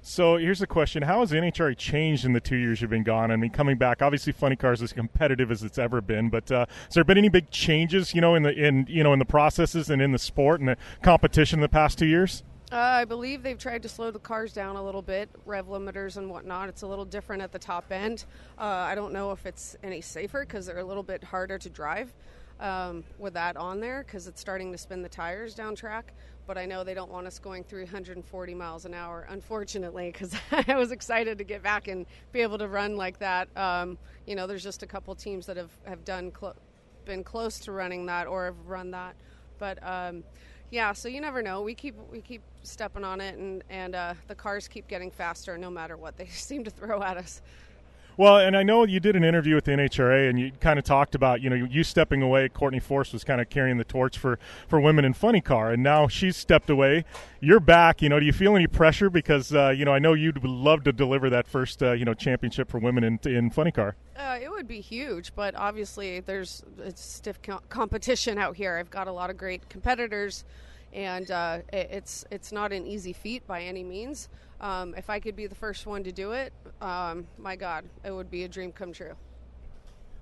So here's the question: How has NHRA changed in the two years you've been gone? I mean, coming back, obviously, Funny Cars is as competitive as it's ever been. But uh, has there been any big changes, you know, in the in you know in the processes and in the sport and the competition in the past two years?
Uh, I believe they've tried to slow the cars down a little bit, rev limiters and whatnot. It's a little different at the top end. Uh, I don't know if it's any safer because they're a little bit harder to drive um, with that on there because it's starting to spin the tires down track. But I know they don't want us going 340 miles an hour, unfortunately, because I was excited to get back and be able to run like that. Um, you know, there's just a couple teams that have have done been close to running that or have run that, but. Um, yeah, so you never know. We keep we keep stepping on it, and and uh, the cars keep getting faster no matter what they seem to throw at us.
Well, and I know you did an interview with the NHRA, and you kind of talked about you know you stepping away. Courtney Force was kind of carrying the torch for for women in funny car, and now she's stepped away. You're back. You know, do you feel any pressure because uh, you know I know you'd love to deliver that first uh, you know championship for women in in funny car.
Uh, it would be huge, but obviously there's stiff co- competition out here. I've got a lot of great competitors, and uh, it, it's it's not an easy feat by any means. Um, if I could be the first one to do it, um, my God, it would be a dream come true.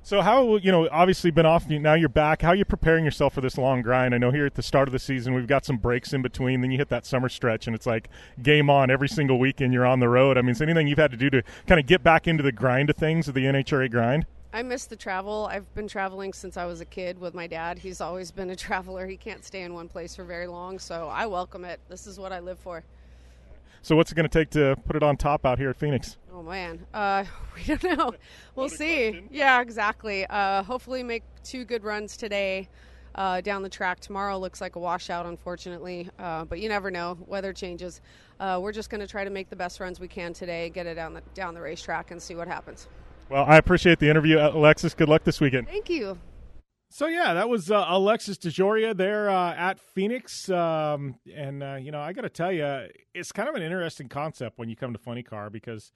So how you know obviously been off now you're back. How are you preparing yourself for this long grind? I know here at the start of the season we've got some breaks in between. Then you hit that summer stretch and it's like game on every single weekend. You're on the road. I mean, is anything you've had to do to kind of get back into the grind of things of the NHRA grind?
I miss the travel. I've been traveling since I was a kid with my dad. He's always been a traveler. He can't stay in one place for very long, so I welcome it. This is what I live for.
So what's it going to take to put it on top out here at Phoenix?
Oh man, uh, we don't know. We'll see. Question. Yeah, exactly. Uh, hopefully, make two good runs today. Uh, down the track tomorrow looks like a washout, unfortunately. Uh, but you never know. Weather changes. Uh, we're just going to try to make the best runs we can today, get it down the down the racetrack, and see what happens.
Well, I appreciate the interview, Alexis. Good luck this weekend.
Thank you.
So yeah, that was uh, Alexis DeJoria there uh, at Phoenix, um, and uh, you know I got to tell you, it's kind of an interesting concept when you come to Funny Car because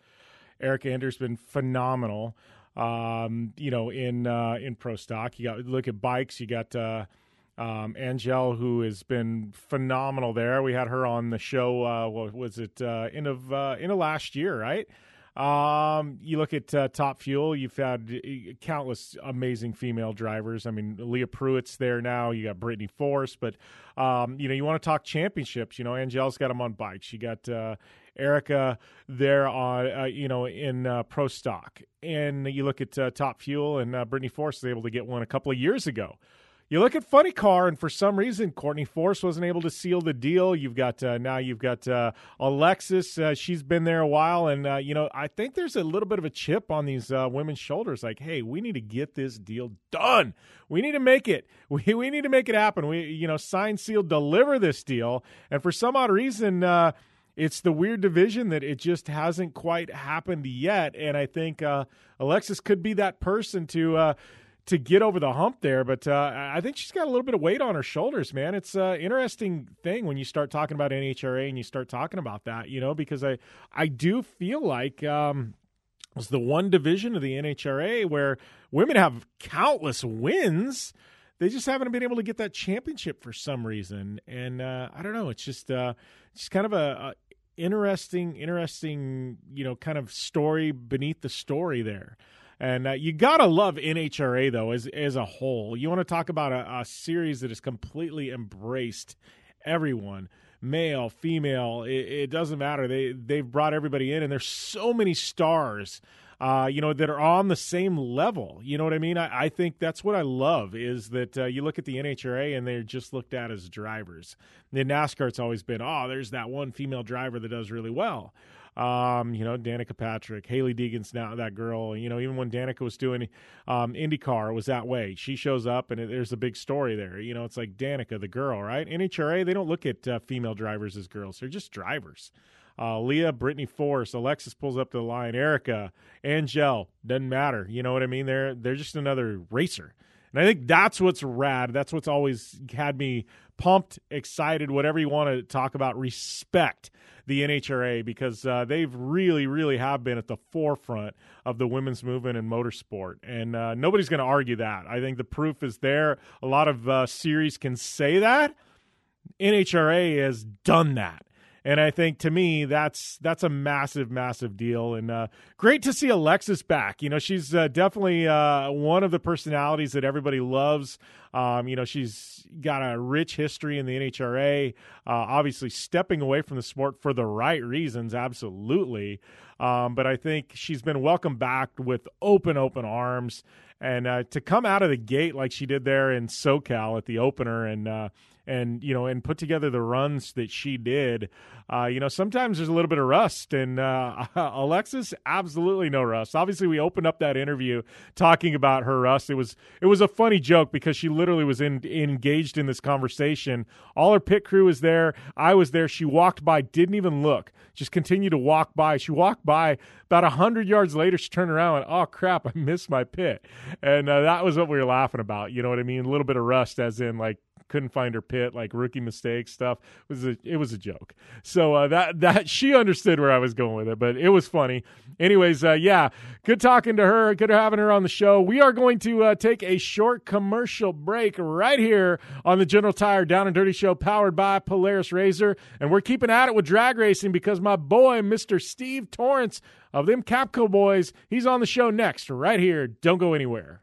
Erica Enders' been phenomenal. Um, you know, in uh, in pro stock, you got look at bikes. You got uh, um, Angelle, who has been phenomenal there. We had her on the show. Uh, what was it? end of end of last year, right? Um, you look at uh, Top Fuel. You've had countless amazing female drivers. I mean, Leah Pruett's there now. You got Brittany Force, but um, you know, you want to talk championships. You know, Angelle's got them on bikes. You got uh, Erica there on, uh, you know, in uh, pro stock, and you look at uh, Top Fuel, and uh, Brittany Force was able to get one a couple of years ago. You look at Funny Car, and for some reason, Courtney Force wasn't able to seal the deal. You've got uh, now you've got uh, Alexis. Uh, she's been there a while, and uh, you know I think there's a little bit of a chip on these uh, women's shoulders. Like, hey, we need to get this deal done. We need to make it. We we need to make it happen. We you know sign, seal, deliver this deal. And for some odd reason uh, it's the weird division that it just hasn't quite happened yet. And I think uh, Alexis could be that person to uh, to get over the hump there. But uh, I think she's got a little bit of weight on her shoulders, man. It's an interesting thing when you start talking about NHRA and you start talking about that, you know, because I I do feel like. Um, it's the one division of the NHRA where women have countless wins. They just haven't been able to get that championship for some reason, and uh, I don't know. It's just uh, it's kind of a, a interesting, interesting, you know, kind of story beneath the story there. And uh, you gotta love NHRA though as as a whole. You want to talk about a, a series that has completely embraced everyone male, female, it, it, doesn't matter. They they've brought everybody in, and there's so many stars, uh, you know, that are on the same level. You know what I mean? I, I think that's what I love is that uh, you look at the NHRA and they're just looked at as drivers. In NASCAR, it's always been, oh, there's that one female driver that does really well. Um, you know, Danica Patrick, Hailie Deegan's now that girl. You know, even when Danica was doing um, IndyCar, it was that way. She shows up and it, there's a big story there. You know, it's like Danica, the girl, right? NHRA, they don't look at uh, female drivers as girls; they're just drivers. Uh, Leah, Brittany Force, Alexis pulls up to the line. Erica, Angelle, doesn't matter. You know what I mean? They're they're just another racer. And I think that's what's rad. That's what's always had me pumped, excited, whatever you want to talk about. Respect the NHRA because uh, they've really, really have been at the forefront of the women's movement in motorsport, and uh, nobody's going to argue that. I think the proof is there. A lot of uh, series can say that. NHRA has done that. And I think to me that's that's a massive, massive deal, and uh, great to see Alexis back. You know, she's uh, definitely uh, one of the personalities that everybody loves. Um, you know, she's got a rich history in the NHRA. Uh, obviously, stepping away from the sport for the right reasons, absolutely. Um, but I think she's been welcomed back with open, open arms, and uh, to come out of the gate like she did there in SoCal at the opener, and uh, and you know and put together the runs that she did uh, you know sometimes there's a little bit of rust and uh, alexis absolutely no rust. Obviously we opened up that interview talking about her rust. It was it was a funny joke because she literally was in, engaged in this conversation. All her pit crew was there. I was there. She walked by didn't even look just continued to walk by. She walked by about 100 yards later she turned around and oh crap i missed my pit. And uh, that was what we were laughing about you know what i mean? A little bit of rust as in like couldn't find her pit, like rookie mistake stuff. It was a, it was a joke. So uh, that that she understood where I was going with it, but it was funny. Anyways, uh, yeah, good talking to her. Good having her on the show. We are going to uh, take a short commercial break right here on the General Tire Down and Dirty Show, powered by Polaris Razor, and we're keeping at it with drag racing because my boy, Mister Steve Torrence of them Capco boys, he's on the show next, right here. Don't go anywhere.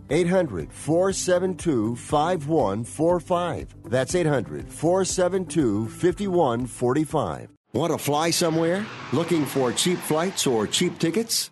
800 472 5145. That's 800 472 5145. Want to fly somewhere? Looking for cheap flights or cheap tickets?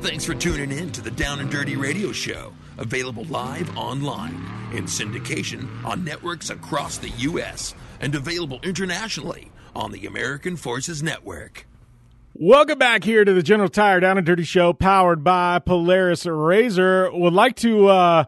Thanks for tuning in to the Down and Dirty Radio Show, available live online in syndication on networks across the U.S. and available internationally on the American Forces Network.
Welcome back here to the General Tire Down and Dirty Show, powered by Polaris Razor. Would like to. Uh,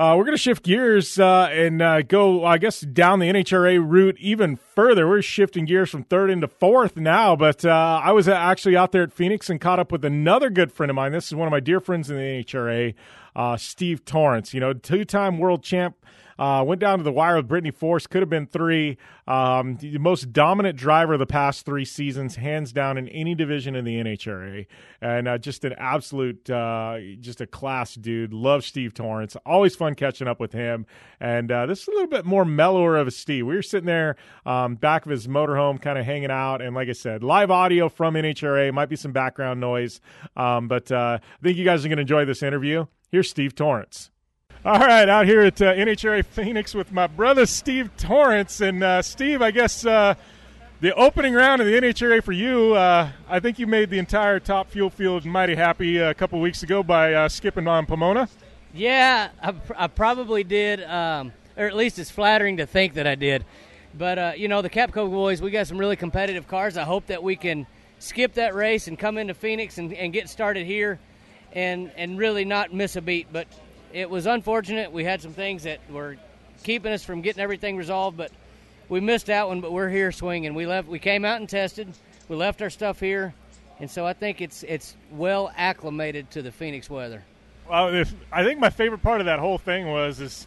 uh, we're going to shift gears uh, and uh, go, I guess, down the NHRA route even further. We're shifting gears from third into fourth now. But uh, I was actually out there at Phoenix and caught up with another good friend of mine. This is one of my dear friends in the NHRA, uh, Steve Torrence. You know, two-time world champ uh, went down to the wire with Brittany Force. Could have been three. Um, the most dominant driver of the past three seasons, hands down in any division in the NHRA, and uh, just an absolute, uh, just a class dude. Love Steve Torrence. Always fun catching up with him. And uh, this is a little bit more mellower of a Steve. We were sitting there um, back of his motorhome, kind of hanging out, and like I said, live audio from NHRA. Might be some background noise, um, but uh, I think you guys are going to enjoy this interview. Here's Steve Torrence. All right, out here at uh, NHRA Phoenix with my brother Steve Torrence. And uh, Steve, I guess uh, the opening round of the NHRA for you, uh, I think you made the entire top fuel field mighty happy a couple weeks ago by uh, skipping on Pomona.
Yeah, I, I probably did, um, or at least it's flattering to think that I did. But, uh, you know, the Capco boys, we got some really competitive cars. I hope that we can skip that race and come into Phoenix and, and get started here and, and really not miss a beat. But it was unfortunate. We had some things that were keeping us from getting everything resolved, but we missed that one. But we're here swinging. We left. We came out and tested. We left our stuff here, and so I think it's it's well acclimated to the Phoenix weather.
Well, if, I think my favorite part of that whole thing was is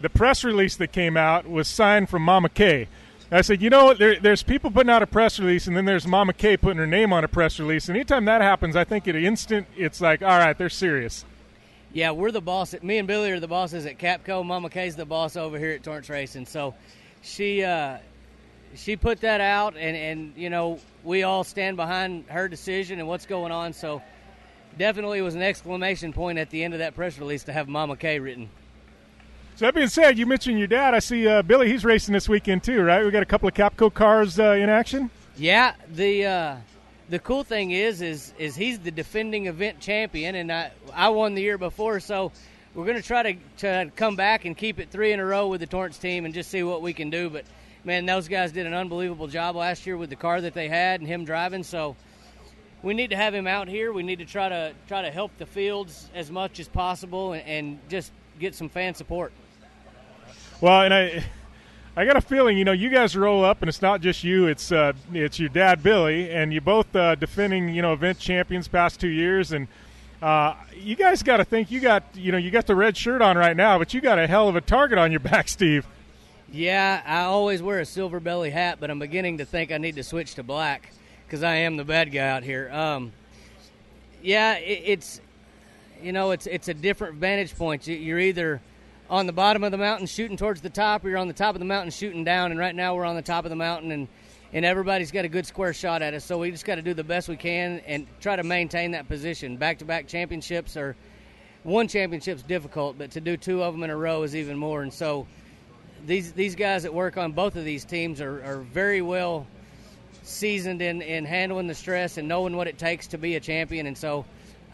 the press release that came out was signed from Mama Kay. I said, you know, there, there's people putting out a press release, and then there's Mama Kay putting her name on a press release. And anytime that happens, I think at an instant, it's like, all right, they're serious.
Yeah, we're the boss. Me and Billy are the bosses at Capco. Mama Kay's the boss over here at Torrence Racing. So she uh, she put that out, and and you know we all stand behind her decision and what's going on. So definitely was an exclamation point at the end of that press release to have Mama Kay written.
So that being said, you mentioned your dad. I see uh, Billy. He's racing this weekend too, right? We got a couple of Capco cars uh, in action.
Yeah, the uh, the cool thing is, is is he's the defending event champion, and I I won the year before, so we're going to try to to come back and keep it three in a row with the Torrence team and just see what we can do. But man, those guys did an unbelievable job last year with the car that they had and him driving. So we need to have him out here. We need to try to try to help the fields as much as possible and, and just get some fan support.
Well, and I. I got a feeling, you know, you guys roll up, and it's not just you; it's uh, it's your dad, Billy, and you both uh, defending, you know, event champions past two years, and uh, you guys got to think you got, you know, you got the red shirt on right now, but you got a hell of a target on your back, Steve.
Yeah, I always wear a silver belly hat, but I'm beginning to think I need to switch to black because I am the bad guy out here. Um, yeah, it, it's, you know, it's it's a different vantage point. You're either on the bottom of the mountain shooting towards the top, or you're on the top of the mountain shooting down. And right now we're on the top of the mountain, and and everybody's got a good square shot at us. So we just got to do the best we can and try to maintain that position. Back-to-back championships are one championship's difficult, but to do two of them in a row is even more. And so these these guys that work on both of these teams are, are very well seasoned in, in handling the stress and knowing what it takes to be a champion. And so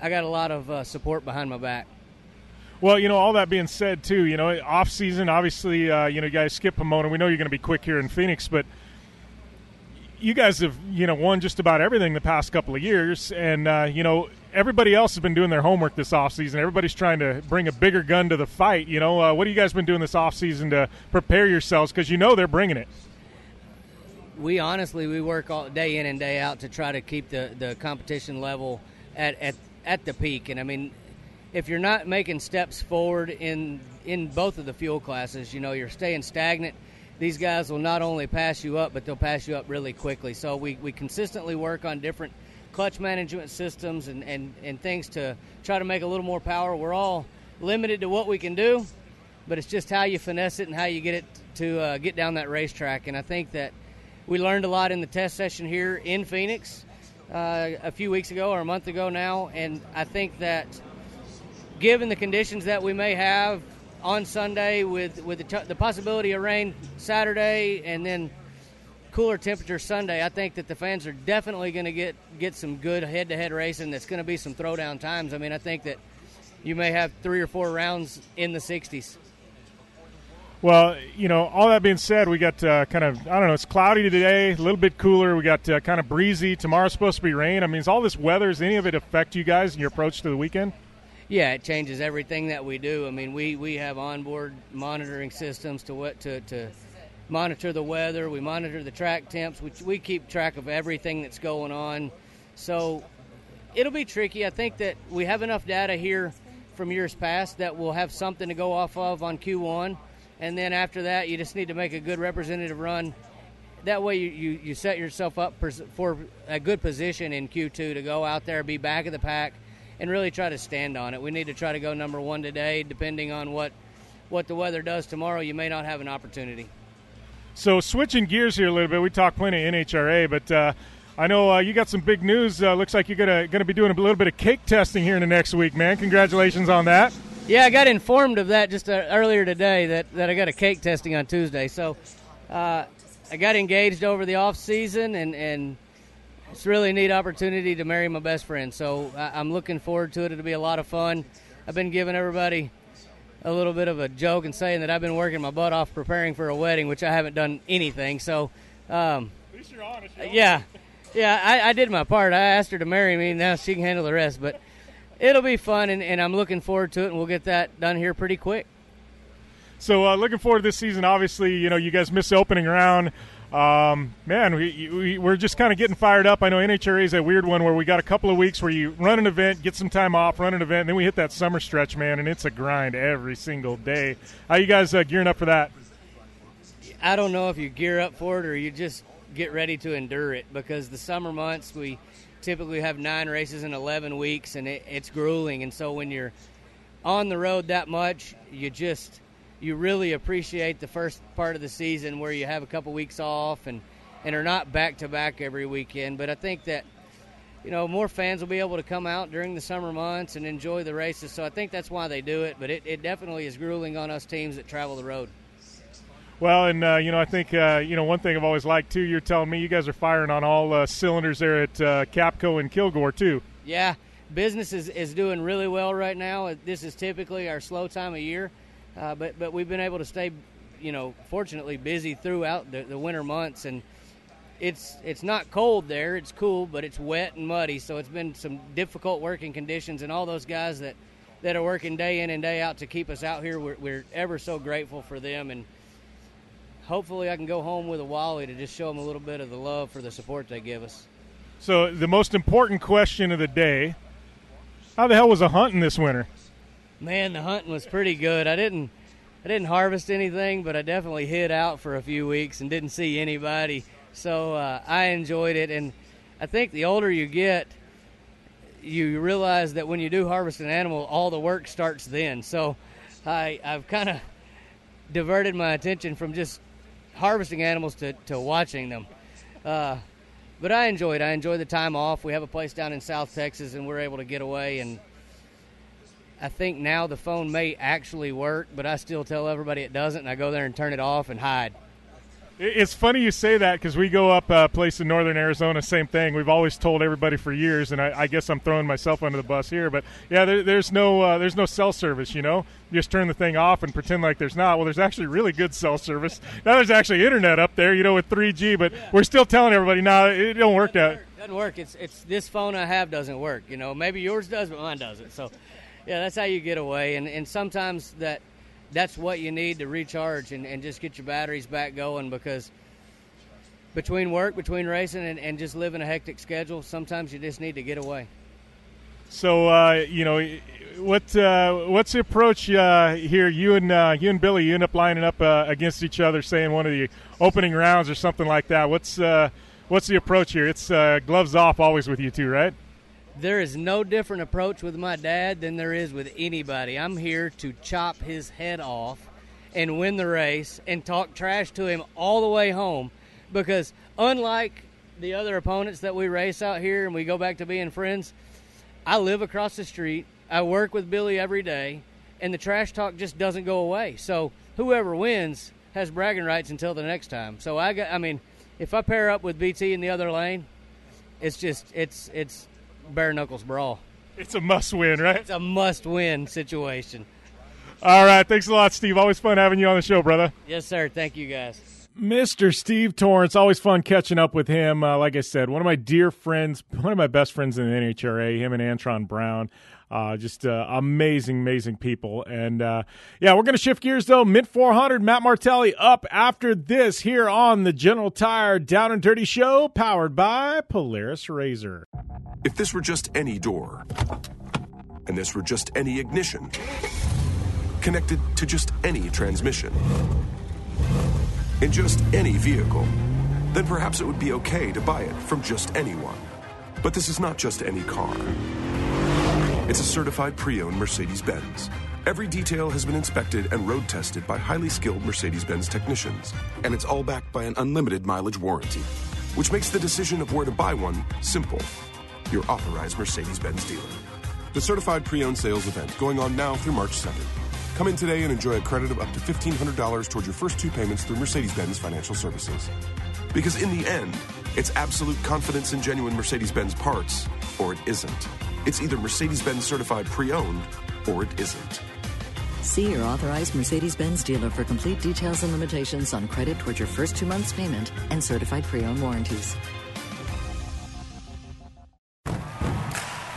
I got a lot of uh, support behind my back.
Well, you know, all that being said, too, you know, off season, obviously, uh, you know, you guys skip Pomona. We know you're going to be quick here in Phoenix, but you guys have, you know, won just about everything the past couple of years, and uh, you know, everybody else has been doing their homework this off season. Everybody's trying to bring a bigger gun to the fight. You know, uh, what have you guys been doing this off season to prepare yourselves? Because you know they're bringing it.
We honestly we work all day in and day out to try to keep the, the competition level at, at at the peak, and I mean if you're not making steps forward in in both of the fuel classes, you know, you're staying stagnant. These guys will not only pass you up, but they'll pass you up really quickly. So we, we consistently work on different clutch management systems and, and, and things to try to make a little more power. We're all limited to what we can do, but it's just how you finesse it and how you get it to uh, get down that racetrack. And I think that we learned a lot in the test session here in Phoenix uh, a few weeks ago or a month ago now, and I think that given the conditions that we may have on Sunday with with the, t- the possibility of rain Saturday and then cooler temperature Sunday, I think that the fans are definitely going to get get some good head-to-head racing. That's going to be some throwdown times. I mean, I think that you may have three or four rounds in the 60s.
Well, you know, all that being said, we got uh, kind of I don't know. It's cloudy today, a little bit cooler. We got uh, kind of breezy. Tomorrow's supposed to be rain. I mean, is all this weather? Does any of it affect you guys in your approach to the weekend?
Yeah, it changes everything that we do. I mean, we, we have onboard monitoring systems to what to, to monitor the weather. We monitor the track temps. We, we keep track of everything that's going on. So it'll be tricky. I think that we have enough data here from years past that we'll have something to go off of on Q1 and then after that, you just need to make a good representative run. That way, you, you, you set yourself up for a good position in Q2 to go out there, be back of the pack, and really try to stand on it. We need to try to go number one today. Depending on what what the weather does tomorrow, you may not have an opportunity.
So switching gears here a little bit, we talked plenty of NHRA, but uh, I know uh, you got some big news. Uh, looks like you're gonna gonna be doing a little bit of cake testing here in the next week, man. Congratulations on that.
Yeah, I got informed of that just uh, earlier today that, that I got a cake testing on Tuesday. So uh, I got engaged over the off season, and, and it's really a neat opportunity to marry my best friend. So I, am looking forward to it. It'll be a lot of fun. I've been giving everybody a little bit of a joke and saying that I've been working my butt off preparing for a wedding, which I haven't done anything. So, um,
at least you're honest.
Yeah, yeah, I, I did my part. I asked her to marry me. Now she can handle the rest, but it'll be fun, and, and I'm looking forward to it, and we'll get that done here pretty quick.
So, uh, looking forward to this season. Obviously, you know, you guys missed the opening round. Um, man, we, we, we're just kind of getting fired up. I know NHRA is a weird one where we got a couple of weeks where you run an event, get some time off, run an event, and then we hit that summer stretch, man, and it's a grind every single day. How you guys uh, gearing up for that?
I don't know if you gear up for it or you just get ready to endure it because the summer months we – typically have nine races in 11 weeks, and it, it's grueling. And so when you're on the road that much, you just you really appreciate the first part of the season where you have a couple weeks off and and are not back to back every weekend. But I think that you know more fans will be able to come out during the summer months and enjoy the races. So I think that's why they do it. But it, it definitely is grueling on us teams that travel the road.
Well, and uh, you know, I think uh, you know one thing I've always liked too. You're telling me you guys are firing on all uh, cylinders there at uh, Capco and Kilgore too.
Yeah, business is, is doing really well right now. This is typically our slow time of year, uh, but but we've been able to stay, you know, fortunately busy throughout the, the winter months, and it's it's not cold there. It's cool, but it's wet and muddy, so it's been some difficult working conditions. And all those guys that that are working day in and day out to keep us out here, we're, we're ever so grateful for them and hopefully I can go home with a Wally to just show them a little bit of the love for the support they give us.
So the most important question of the day: How the hell was the hunting this winter?
Man, the hunting was pretty good. I didn't, I didn't harvest anything, but I definitely hid out for a few weeks and didn't see anybody. So uh, I enjoyed it, and I think the older you get, you realize that when you do harvest an animal, all the work starts then. So I, I've kind of diverted my attention from just harvesting animals to, to watching them. Uh, but I enjoyed. I enjoyed the time off. We have a place down in South Texas, and we're able to get away. And I think now the phone may actually work, but I still tell everybody it doesn't, and I go there and turn it off and hide.
It's funny you say that because we go up a place in northern Arizona, same thing. We've always told everybody for years, and I, I guess I'm throwing myself under the bus here. But yeah, there, there's no uh, there's no cell service. You know, you just turn the thing off and pretend like there's not. Well, there's actually really good cell service. Now there's actually internet up there, you know, with 3G. But yeah. we're still telling everybody, no, nah, it don't work
that. Doesn't work. It's it's this phone I have doesn't work. You know, maybe yours does, but mine doesn't. So yeah, that's how you get away. And and sometimes that that's what you need to recharge and, and just get your batteries back going because between work, between racing, and, and just living a hectic schedule, sometimes you just need to get away.
So, uh, you know, what uh, what's the approach uh, here? You and uh, you and Billy, you end up lining up uh, against each other, saying one of the opening rounds or something like that. What's uh, what's the approach here? It's gloves off always with you two, right?
There is no different approach with my dad than there is with anybody. I'm here to chop his head off and win the race and talk trash to him all the way home because unlike the other opponents that we race out here and we go back to being friends, I live across the street. I work with Billy every day, and the trash talk just doesn't go away. So whoever wins has bragging rights until the next time. So I got, I mean, if I pair up with BT in the other lane, it's just it's it's bare knuckles brawl.
It's a must win, right?
It's a must win situation.
All right, thanks a lot, Steve. Always fun having you on the show, brother.
Yes, sir. Thank you, guys.
Mr. Steve Torrence, always fun catching up with him. Uh, like I said, one of my dear friends, one of my best friends in the NHRA, him and Antron Brown. Uh, just uh, amazing, amazing people. And uh, yeah, we're going to shift gears though. Mint 400, Matt Martelli up after this here on the General Tire Down and Dirty Show, powered by Polaris Razor.
If this were just any door, and this were just any ignition, connected to just any transmission, in just any vehicle, then perhaps it would be okay to buy it from just anyone. But this is not just any car. It's a certified pre owned Mercedes Benz. Every detail has been inspected and road tested by highly skilled Mercedes Benz technicians, and it's all backed by an unlimited mileage warranty, which makes the decision of where to buy one simple. Your authorized Mercedes Benz dealer. The certified pre owned sales event going on now through March 2nd. Come in today and enjoy a credit of up to $1,500 towards your first two payments through Mercedes Benz Financial Services. Because in the end, it's absolute confidence in genuine Mercedes Benz parts, or it isn't. It's either Mercedes Benz certified pre owned, or it isn't.
See your authorized Mercedes Benz dealer for complete details and limitations on credit towards your first two months' payment and certified pre owned warranties.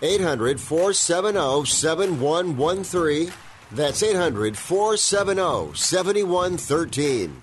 800 470 7113. That's 800 470 7113.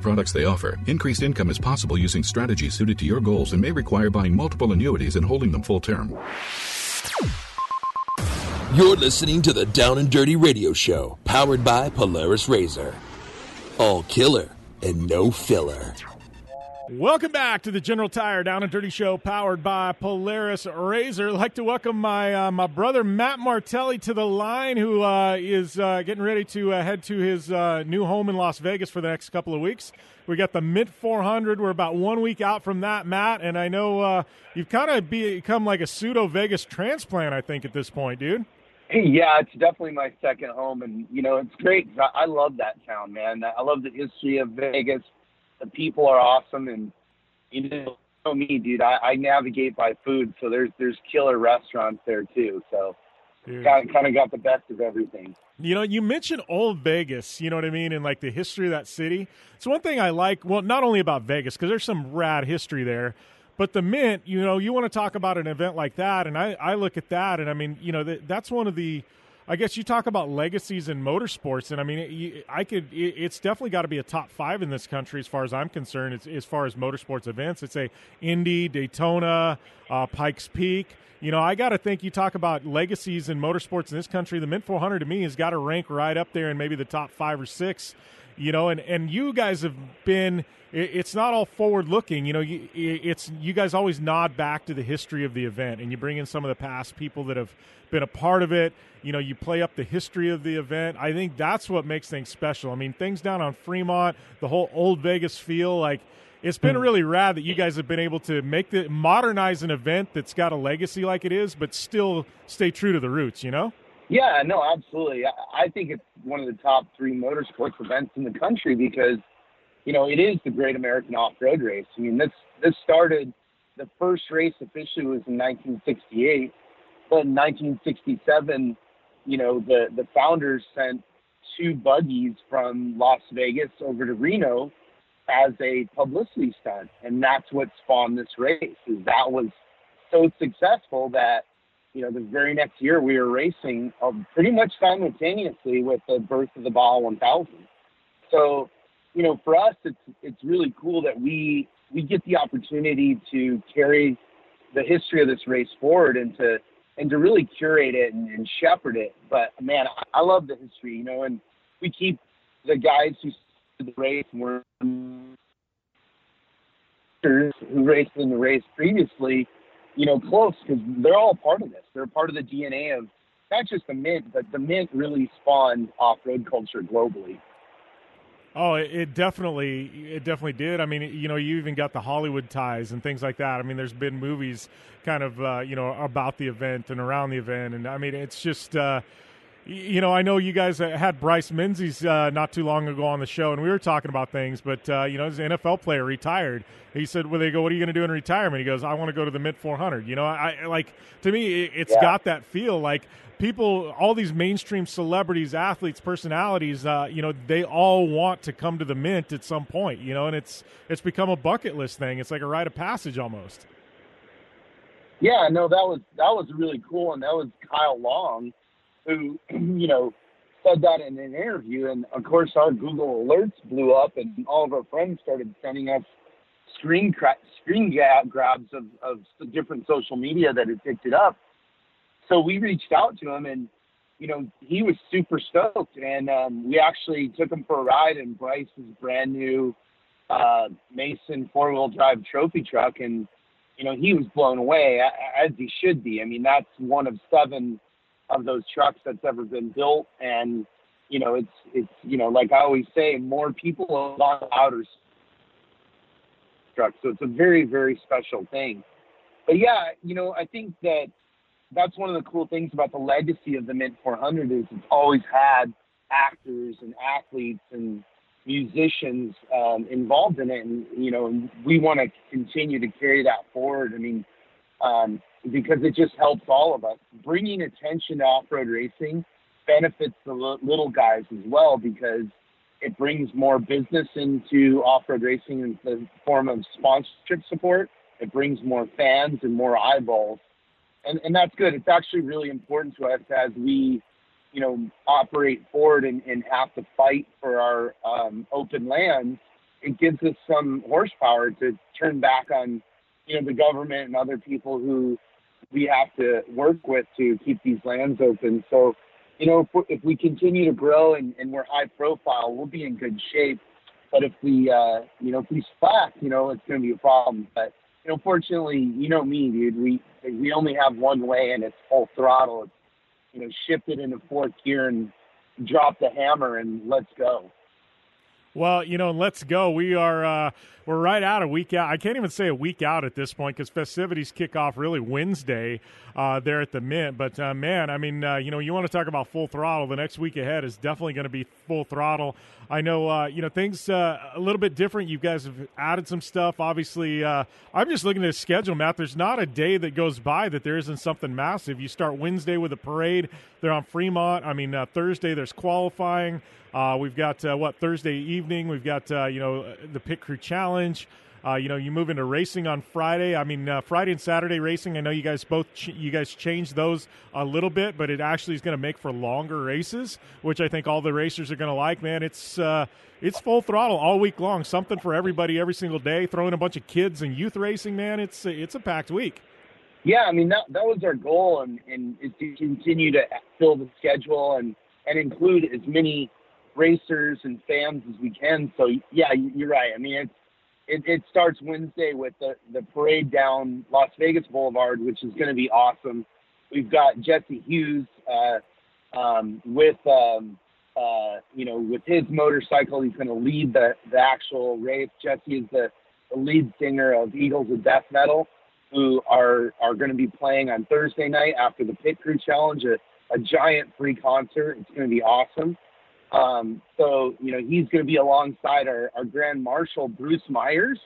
products they offer. Increased income is possible using strategies suited to your goals and may require buying multiple annuities and holding them full term.
You're listening to the Down and Dirty Radio Show, powered by Polaris Razor. All killer and no filler.
Welcome back to the General Tire Down and Dirty Show, powered by Polaris Razor. I'd like to welcome my uh, my brother Matt Martelli to the line, who uh, is uh, getting ready to uh, head to his uh, new home in Las Vegas for the next couple of weeks. We got the Mint 400. We're about one week out from that, Matt, and I know uh, you've kind of become like a pseudo Vegas transplant. I think at this point, dude.
Yeah, it's definitely my second home, and you know it's great. I love that town, man. I love the history of Vegas. The people are awesome, and you know, know me, dude. I, I navigate by food, so there's there's killer restaurants there too. So kind of, kind of got the best of everything.
You know, you mentioned old Vegas, you know what I mean, and like the history of that city. It's one thing I like, well, not only about Vegas, because there's some rad history there, but the Mint, you know, you want to talk about an event like that, and I, I look at that, and I mean, you know, that, that's one of the, I guess you talk about legacies in motorsports, and I mean, I could, it, it's definitely got to be a top five in this country as far as I'm concerned, as, as far as motorsports events. It's a Indy, Daytona, uh, Pikes Peak you know, I got to think you talk about legacies in motorsports in this country. The Mint 400 to me has got to rank right up there in maybe the top five or six. You know, and and you guys have been. It's not all forward looking. You know, you, it's you guys always nod back to the history of the event, and you bring in some of the past people that have been a part of it. You know, you play up the history of the event. I think that's what makes things special. I mean, things down on Fremont, the whole old Vegas feel like it's been
Hmm.
really rad that you guys have been able to make the modernize an event that's got a legacy like it is, but still stay true to the roots. You know?
Yeah, no, absolutely. I, think it's one of the top three motorsports events in the country because, you know, it is the Great American Off-Road Race. I mean, this this started. The first race officially was in 1968, but in 1967, you know, the the founders sent two buggies from Las Vegas over to Reno as a publicity stunt, and that's what spawned this race. Is that was so successful that you know the very next year we were racing um, pretty much simultaneously with the birth of the Baja 1000. So you know for us it's it's really cool that we we get the opportunity to carry the history of this race forward and to and to really curate it and, and shepherd it. But man, I, I love the history, you know, and we keep the guys who the race were who raced in the race previously, you know, close because they're all part of this. They're part of the DNA of not just the mint, but the mint really spawned off-road culture globally.
Oh, it, it definitely, it definitely did. I mean, you know, you even got the Hollywood ties and things like that. I mean, there's been movies kind of, uh, you know, about the event and around the event, and I mean, it's just. Uh, you know, I know you guys had Bryce Menzies uh, not too long ago on the show, and we were talking about things. But uh, you know, as an NFL player, retired. He said, "Well, they go, what are you going to do in retirement?" He goes, "I want to go to the Mint 400." You know, I like to me, it, it's
Yeah.
got that feel like people, all these mainstream celebrities, athletes, personalities. Uh, you know, they all want to come to the Mint at some point. You know, and it's it's become a bucket list thing. It's like a rite of passage almost.
Yeah, no, that was that was really cool, and that was Kyle Long, who you know said that in an interview, and of course our Google alerts blew up, and all of our friends started sending us screen cra- screen grabs of of different social media that had picked it up. So we reached out to him, and you know he was super stoked, and um, we actually took him for a ride in Bryce's brand new uh, Mason four wheel drive trophy truck, and you know, he was blown away as he should be. I mean, that's one of seven of those trucks that's ever been built, and you know, it's it's you know, like I always say, more people on outer truck, so it's a very very special thing. But yeah, you know, I think that that's one of the cool things about the legacy of the Mint 400 is it's always had actors and athletes and musicians um, involved in it, and you know, we want to continue to carry that forward. I mean, um, because it just helps all of us. Bringing attention to off-road racing benefits the little guys as well because it brings more business into off-road racing in the form of sponsorship support. It brings more fans and more eyeballs, and and that's good. It's actually really important to us as we you know, operate forward and, and have to fight for our um, open lands, it gives us some horsepower to turn back on, you know, the government and other people who we have to work with to keep these lands open. So, you know, if, we- if we continue to grow and, and we're high profile, we'll be in good shape. But if we, uh, you know, if we slack, you know, it's going to be a problem. But you know, fortunately, you know me, dude. We we only have one way, and it's full throttle. It's you know, shift it into fourth gear and drop the hammer and let's go.
Well, you know, let's go. We are uh, we're right out a week out. I can't even say a week out at this point because festivities kick off really Wednesday uh, there at the Mint. But uh, man, I mean, uh, you know, you want to talk about full throttle. The next week ahead is definitely going to be full throttle. I know, uh, you know, things uh, a little bit different. You guys have added some stuff. Obviously, I'm just looking at the schedule, Matt. There's not a day that goes by that there isn't something massive. You start Wednesday with a parade. They're on Fremont. I mean, Thursday there's qualifying. Uh, we've got uh, what Thursday evening. We've got uh, you know the pit crew challenge. Uh, you know, you move into racing on Friday. I mean, uh, Friday and Saturday racing. I know you guys both ch- you guys changed those a little bit, but it actually is going to make for longer races, which I think all the racers are going to like. Man, it's uh, it's full throttle all week long. Something for everybody every single day. Throwing a bunch of kids and youth racing. Man, it's it's a packed week.
Yeah, I mean that that was our goal, and and is to continue to fill the schedule and and include as many racers and fans as we can. So yeah, you're right. I mean, it's it, it starts Wednesday with the the parade down Las Vegas Boulevard, which is going to be awesome. We've got Jesse Hughes uh, um, with um, uh, you know with his motorcycle. He's going to lead the the actual race. Jesse is the, the lead singer of Eagles of Death Metal, who are are going to be playing on Thursday night after the Pit Crew Challenge, a, a giant free concert. It's going to be awesome. Um, so, you know, he's going to be alongside our, our Grand Marshal, Bruce Meyers,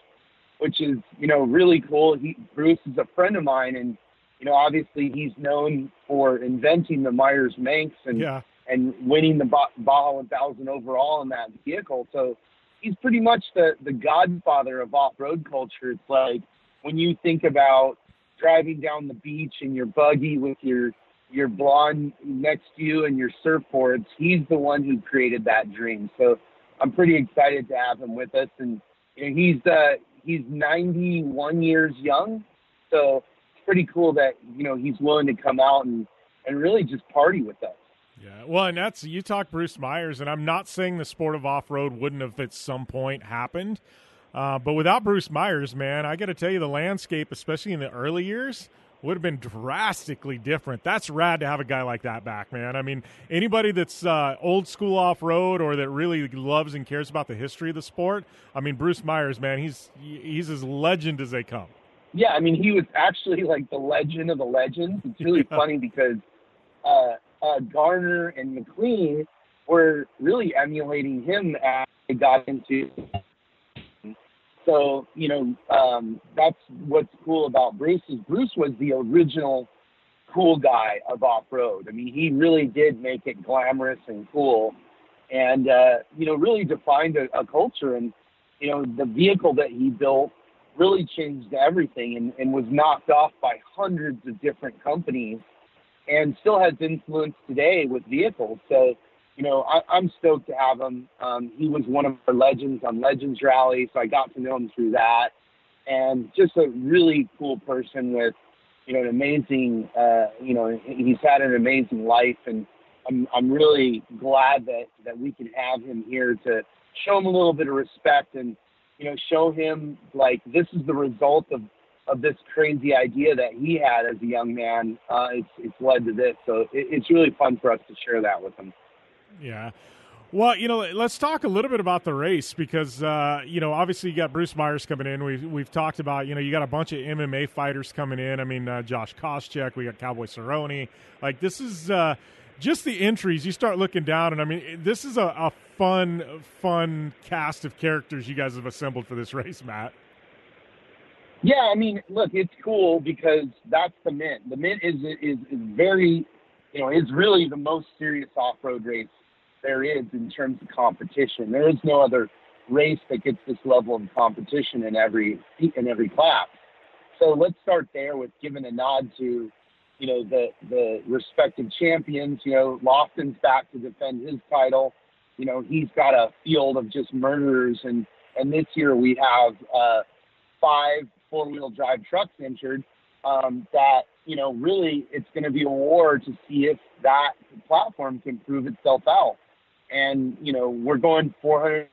which is, you know, really cool. He, Bruce is a friend of mine, and, you know, obviously he's known for inventing the Meyers Manx and,
yeah.
and winning the Baja 1000 overall in that vehicle. So he's pretty much the, the godfather of off road culture. It's like when you think about driving down the beach in your buggy with your your blonde next to you and your surfboards. He's the one who created that dream. So I'm pretty excited to have him with us. And you know, he's uh, he's 91 years young, so it's pretty cool that you know he's willing to come out and and really just party with us.
Yeah, well, and that's you talk Bruce Meyers, and I'm not saying the sport of off road wouldn't have at some point happened, uh, but without Bruce Meyers, man, I got to tell you, the landscape, especially in the early years, would have been drastically different. That's rad to have a guy like that back, man. I mean, anybody that's uh, old school off road or that really loves and cares about the history of the sport. I mean, Bruce Meyers, man, he's he's as legend as they come.
Yeah, I mean, he was actually like the legend of the legends. It's really yeah. funny because uh, uh, Garner and McLean were really emulating him as they got into so you know um, that's what's cool about Bruce is Bruce was the original cool guy of off road. I mean, he really did make it glamorous and cool, and uh, you know really defined a, a culture. And you know the vehicle that he built really changed everything and, and was knocked off by hundreds of different companies, and still has influence today with vehicles. So you know, I, I'm stoked to have him. Um, he was one of our legends on Legends Rally, so I got to know him through that. And just a really cool person with, you know, an amazing, uh, you know, he's had an amazing life, and I'm I'm really glad that that we can have him here to show him a little bit of respect and, you know, show him like this is the result of of this crazy idea that he had as a young man. Uh, it's it's led to this, so it, it's really fun for us to share that with him.
Yeah. Well, you know, let's talk a little bit about the race because uh, you know, obviously you got Bruce Meyers coming in. We've we've talked about you know you got a bunch of MMA fighters coming in. I mean, uh, Josh Koscheck, we got Cowboy Cerrone. Like this is uh, just the entries. You start looking down, and I mean, this is a, a fun, fun cast of characters you guys have assembled for this race, Matt.
Yeah, I mean, look, it's cool because that's the Mint. The Mint is is, is very, you know, is really the most serious off road race there is in terms of competition. There is no other race that gets this level of competition in every in every class. So let's start there with giving a nod to, you know, the the respective champions. You know, Lofton's back to defend his title. You know, he's got a field of just murderers, and and this year we have uh, five four wheel drive trucks entered. Um, that you know, really, it's going to be a war to see if that platform can prove itself out and you know we're going 400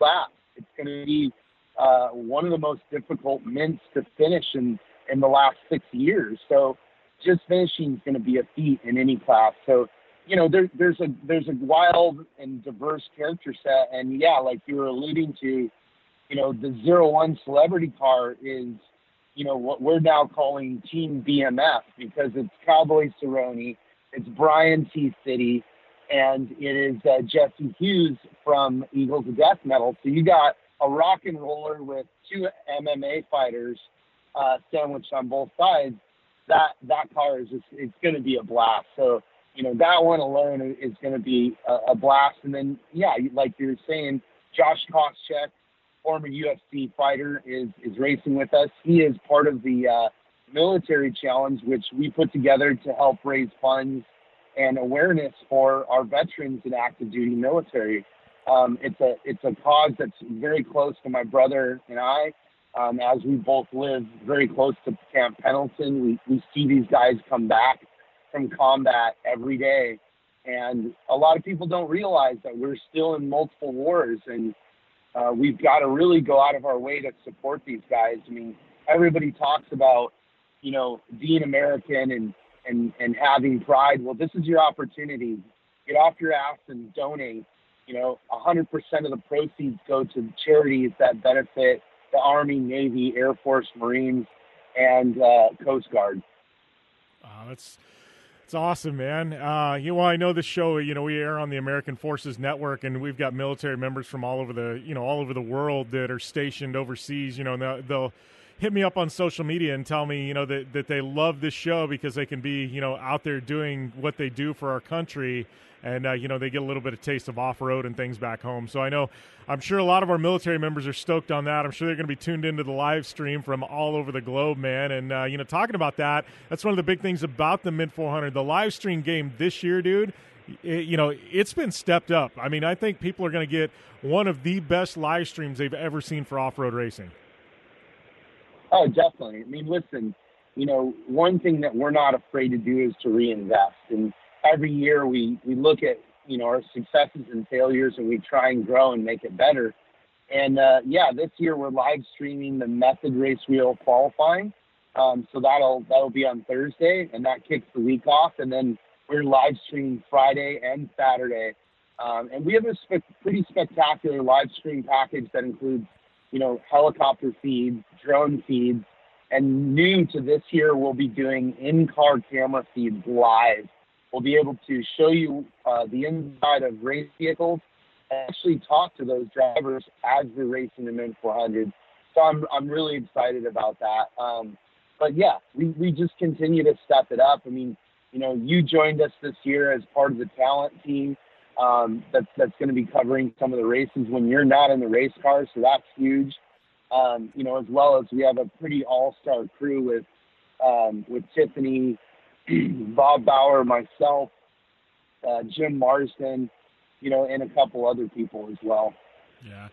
laps. It's going to be uh, one of the most difficult mints to finish in in the last six years. So just finishing is going to be a feat in any class. So you know, there, there's a there's a wild and diverse character set, and yeah, like you were alluding to, you know, the zero one celebrity car is, you know, what we're now calling Team BMF because it's Cowboy Cerrone, it's Brian T. City, and it is uh, Jesse Hughes from Eagles of Death Metal. So you got a rock and roller with two MMA fighters uh, sandwiched on both sides. That that car is just it's going to be a blast. So you know that one alone is going to be a, a blast. And then yeah, like you were saying, Josh Koscheck, former UFC fighter, is is racing with us. He is part of the uh, military challenge, which we put together to help raise funds and awareness for our veterans in active duty military. Um, it's a it's a cause that's very close to my brother and I. Um, as we both live very close to Camp Pendleton, we, we see these guys come back from combat every day. And a lot of people don't realize that we're still in multiple wars and uh, we've got to really go out of our way to support these guys. I mean, everybody talks about, you know, being American and, and, and having pride. Well, this is your opportunity. Get off your ass and donate. You know, 100% of the proceeds go to charities that benefit the Army, Navy, Air Force, Marines, and uh, Coast Guard.
That's it's awesome, man. Uh, you know, I know the show. You know, we air on the American Forces Network, and we've got military members from all over the you know all over the world that are stationed overseas. You know, they'll hit me up on social media and tell me you know that that they love this show because they can be you know out there doing what they do for our country and uh, you know they get a little bit of taste of off road and things back home. So I know I'm sure a lot of our military members are stoked on that. I'm sure they're going to be tuned into the live stream from all over the globe, man. And uh, you know, talking about that, that's one of the big things about the Mint 400. The live stream game this year, dude. It, you know, it's been stepped up. I mean, I think people are going to get one of the best live streams they've ever seen for off road racing.
Oh, definitely. I mean, listen, you know, one thing that we're not afraid to do is to reinvest. And every year we, we look at, you know, our successes and failures and we try and grow and make it better. And uh, yeah, this year we're live streaming the method race wheel qualifying. Um, so that'll that'll be on Thursday, and that kicks the week off. And then we're live streaming Friday and Saturday. Um, and we have a pretty spectacular live stream package that includes, you know, helicopter feeds, drone feeds, and new to this year, we'll be doing in-car camera feeds live We'll be able to show you uh, the inside of race vehicles and actually talk to those drivers as they're racing the Mint 400. So I'm, I'm really excited about that. Um, but yeah, we, we just continue to step it up. I mean, you know, you joined us this year as part of the talent team um, that's, that's going to be covering some of the races when you're not in the race car. So that's huge. Um, you know, as well as we have a pretty all-star crew with um, with Tiffany, Bob Bauer, myself, uh, Jim Marsden, you know, and a couple other people as well.
Yeah.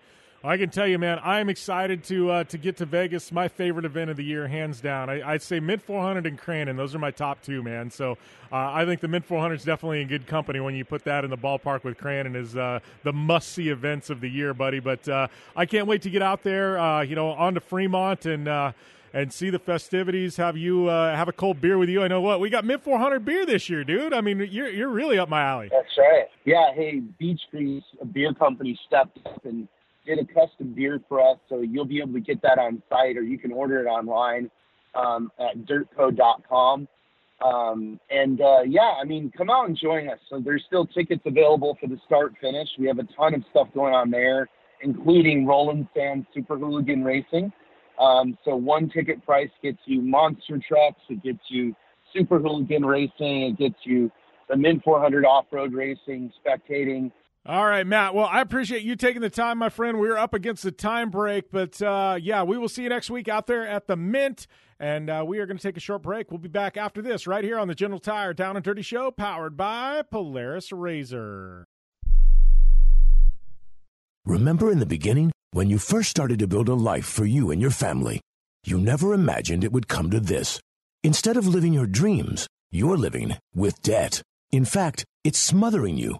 I can tell you, man, I'm excited to uh, to get to Vegas. My favorite event of the year, hands down. I, would say Mint 400 and Crandon. Those are my top two, man. So uh, I think the Mint 400 is definitely in good company when you put that in the ballpark with Crandon is uh, the must see events of the year, buddy. But uh, I can't wait to get out there. Uh, you know, on to Fremont and uh, and see the festivities. Have you uh, have a cold beer with you? I know what we got Mint four hundred beer this year, dude. I mean, you're you're really up my alley.
That's right. Yeah. Hey, Beach a beer company, stepped up and did a custom beer for us, so you'll be able to get that on site, or you can order it online um, at dirtco.com. Um, and uh, yeah, I mean, come out and join us. So there's still tickets available for the start finish. We have a ton of stuff going on there, including Roland Sands Super Hooligan Racing. Um, so one ticket price gets you monster trucks, it gets you super hooligan racing, it gets you the Mint 400 off-road racing, spectating.
All right, Matt. Well, I appreciate you taking the time, my friend. We're up against the time break, but uh, yeah, we will see you next week out there at the Mint, and uh, we are going to take a short break. We'll be back after this right here on the General Tire Down and Dirty Show, powered by Polaris Razor.
Remember in the beginning? When you first started to build a life for you and your family, you never imagined it would come to this. Instead of living your dreams, you're living with debt. In fact, it's smothering you.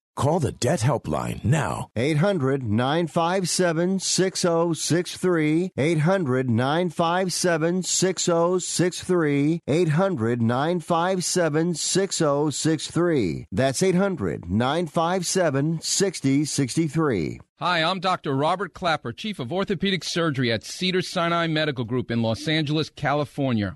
Call the Debt Helpline now.
800 957 6063. 800 957 6063. 800 957 6063. That's 800 957 6063.
Hi, I'm Dr. Robert Klapper, Chief of Orthopedic Surgery at Cedar Sinai Medical Group in Los Angeles, California.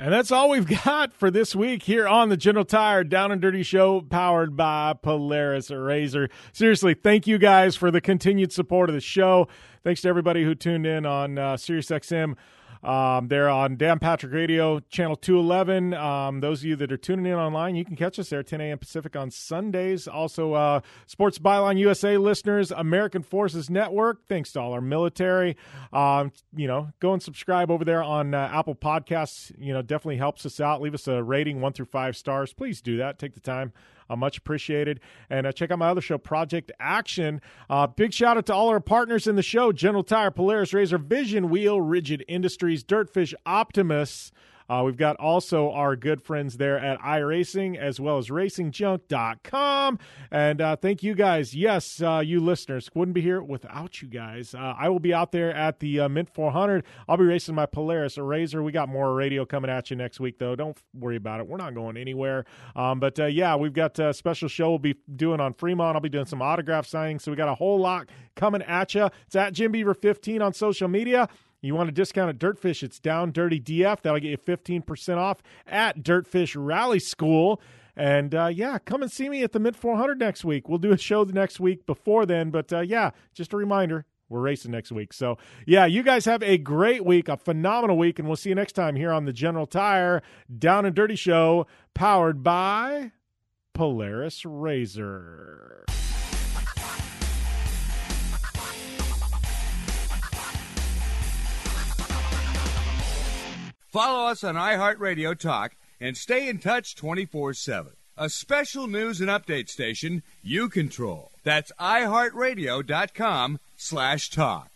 And that's all we've got for this week here on the General Tire Down and Dirty Show, powered by Polaris Razor. Seriously, thank you guys for the continued support of the show. Thanks to everybody who tuned in on uh, SiriusXM. Um, they're on Dan Patrick Radio, channel 211. Um, those of you that are tuning in online, you can catch us there 10 a.m. Pacific on Sundays. Also, uh, Sports Byline USA listeners, American Forces Network. Thanks to all our military. Um, you know, go and subscribe over there on uh, Apple Podcasts. You know, definitely helps us out. Leave us a rating, one through five stars. Please do that. Take the time. Uh, much appreciated. And uh, check out my other show, Project Action. Uh, big shout out to all our partners in the show General Tire, Polaris Razor, Vision Wheel, Rigid Industries, Dirtfish, Optimus. Uh, we've got also our good friends there at iRacing as well as racingjunk.com. And uh, thank you guys. Yes, uh, you listeners wouldn't be here without you guys. Uh, I will be out there at the uh, Mint 400. I'll be racing my Polaris Razor. We got more radio coming at you next week, though. Don't worry about it. We're not going anywhere. Um, but uh, yeah, we've got a special show we'll be doing on Fremont. I'll be doing some autograph signings. So we got a whole lot coming at you. It's at Jim Beaver 15 on social media. You want a discount at Dirtfish? It's down Dirty DF. That'll get you 15% off at Dirtfish Rally School. And uh, yeah, come and see me at the Mint 400 next week. We'll do a show the next week before then. But uh, yeah, just a reminder we're racing next week. So yeah, you guys have a great week, a phenomenal week. And we'll see you next time here on the General Tire Down and Dirty Show, powered by Polaris Razor.
Follow us on iHeartRadio Talk and stay in touch 24 7. A special news and update station you control. That's iHeartRadio.com slash talk.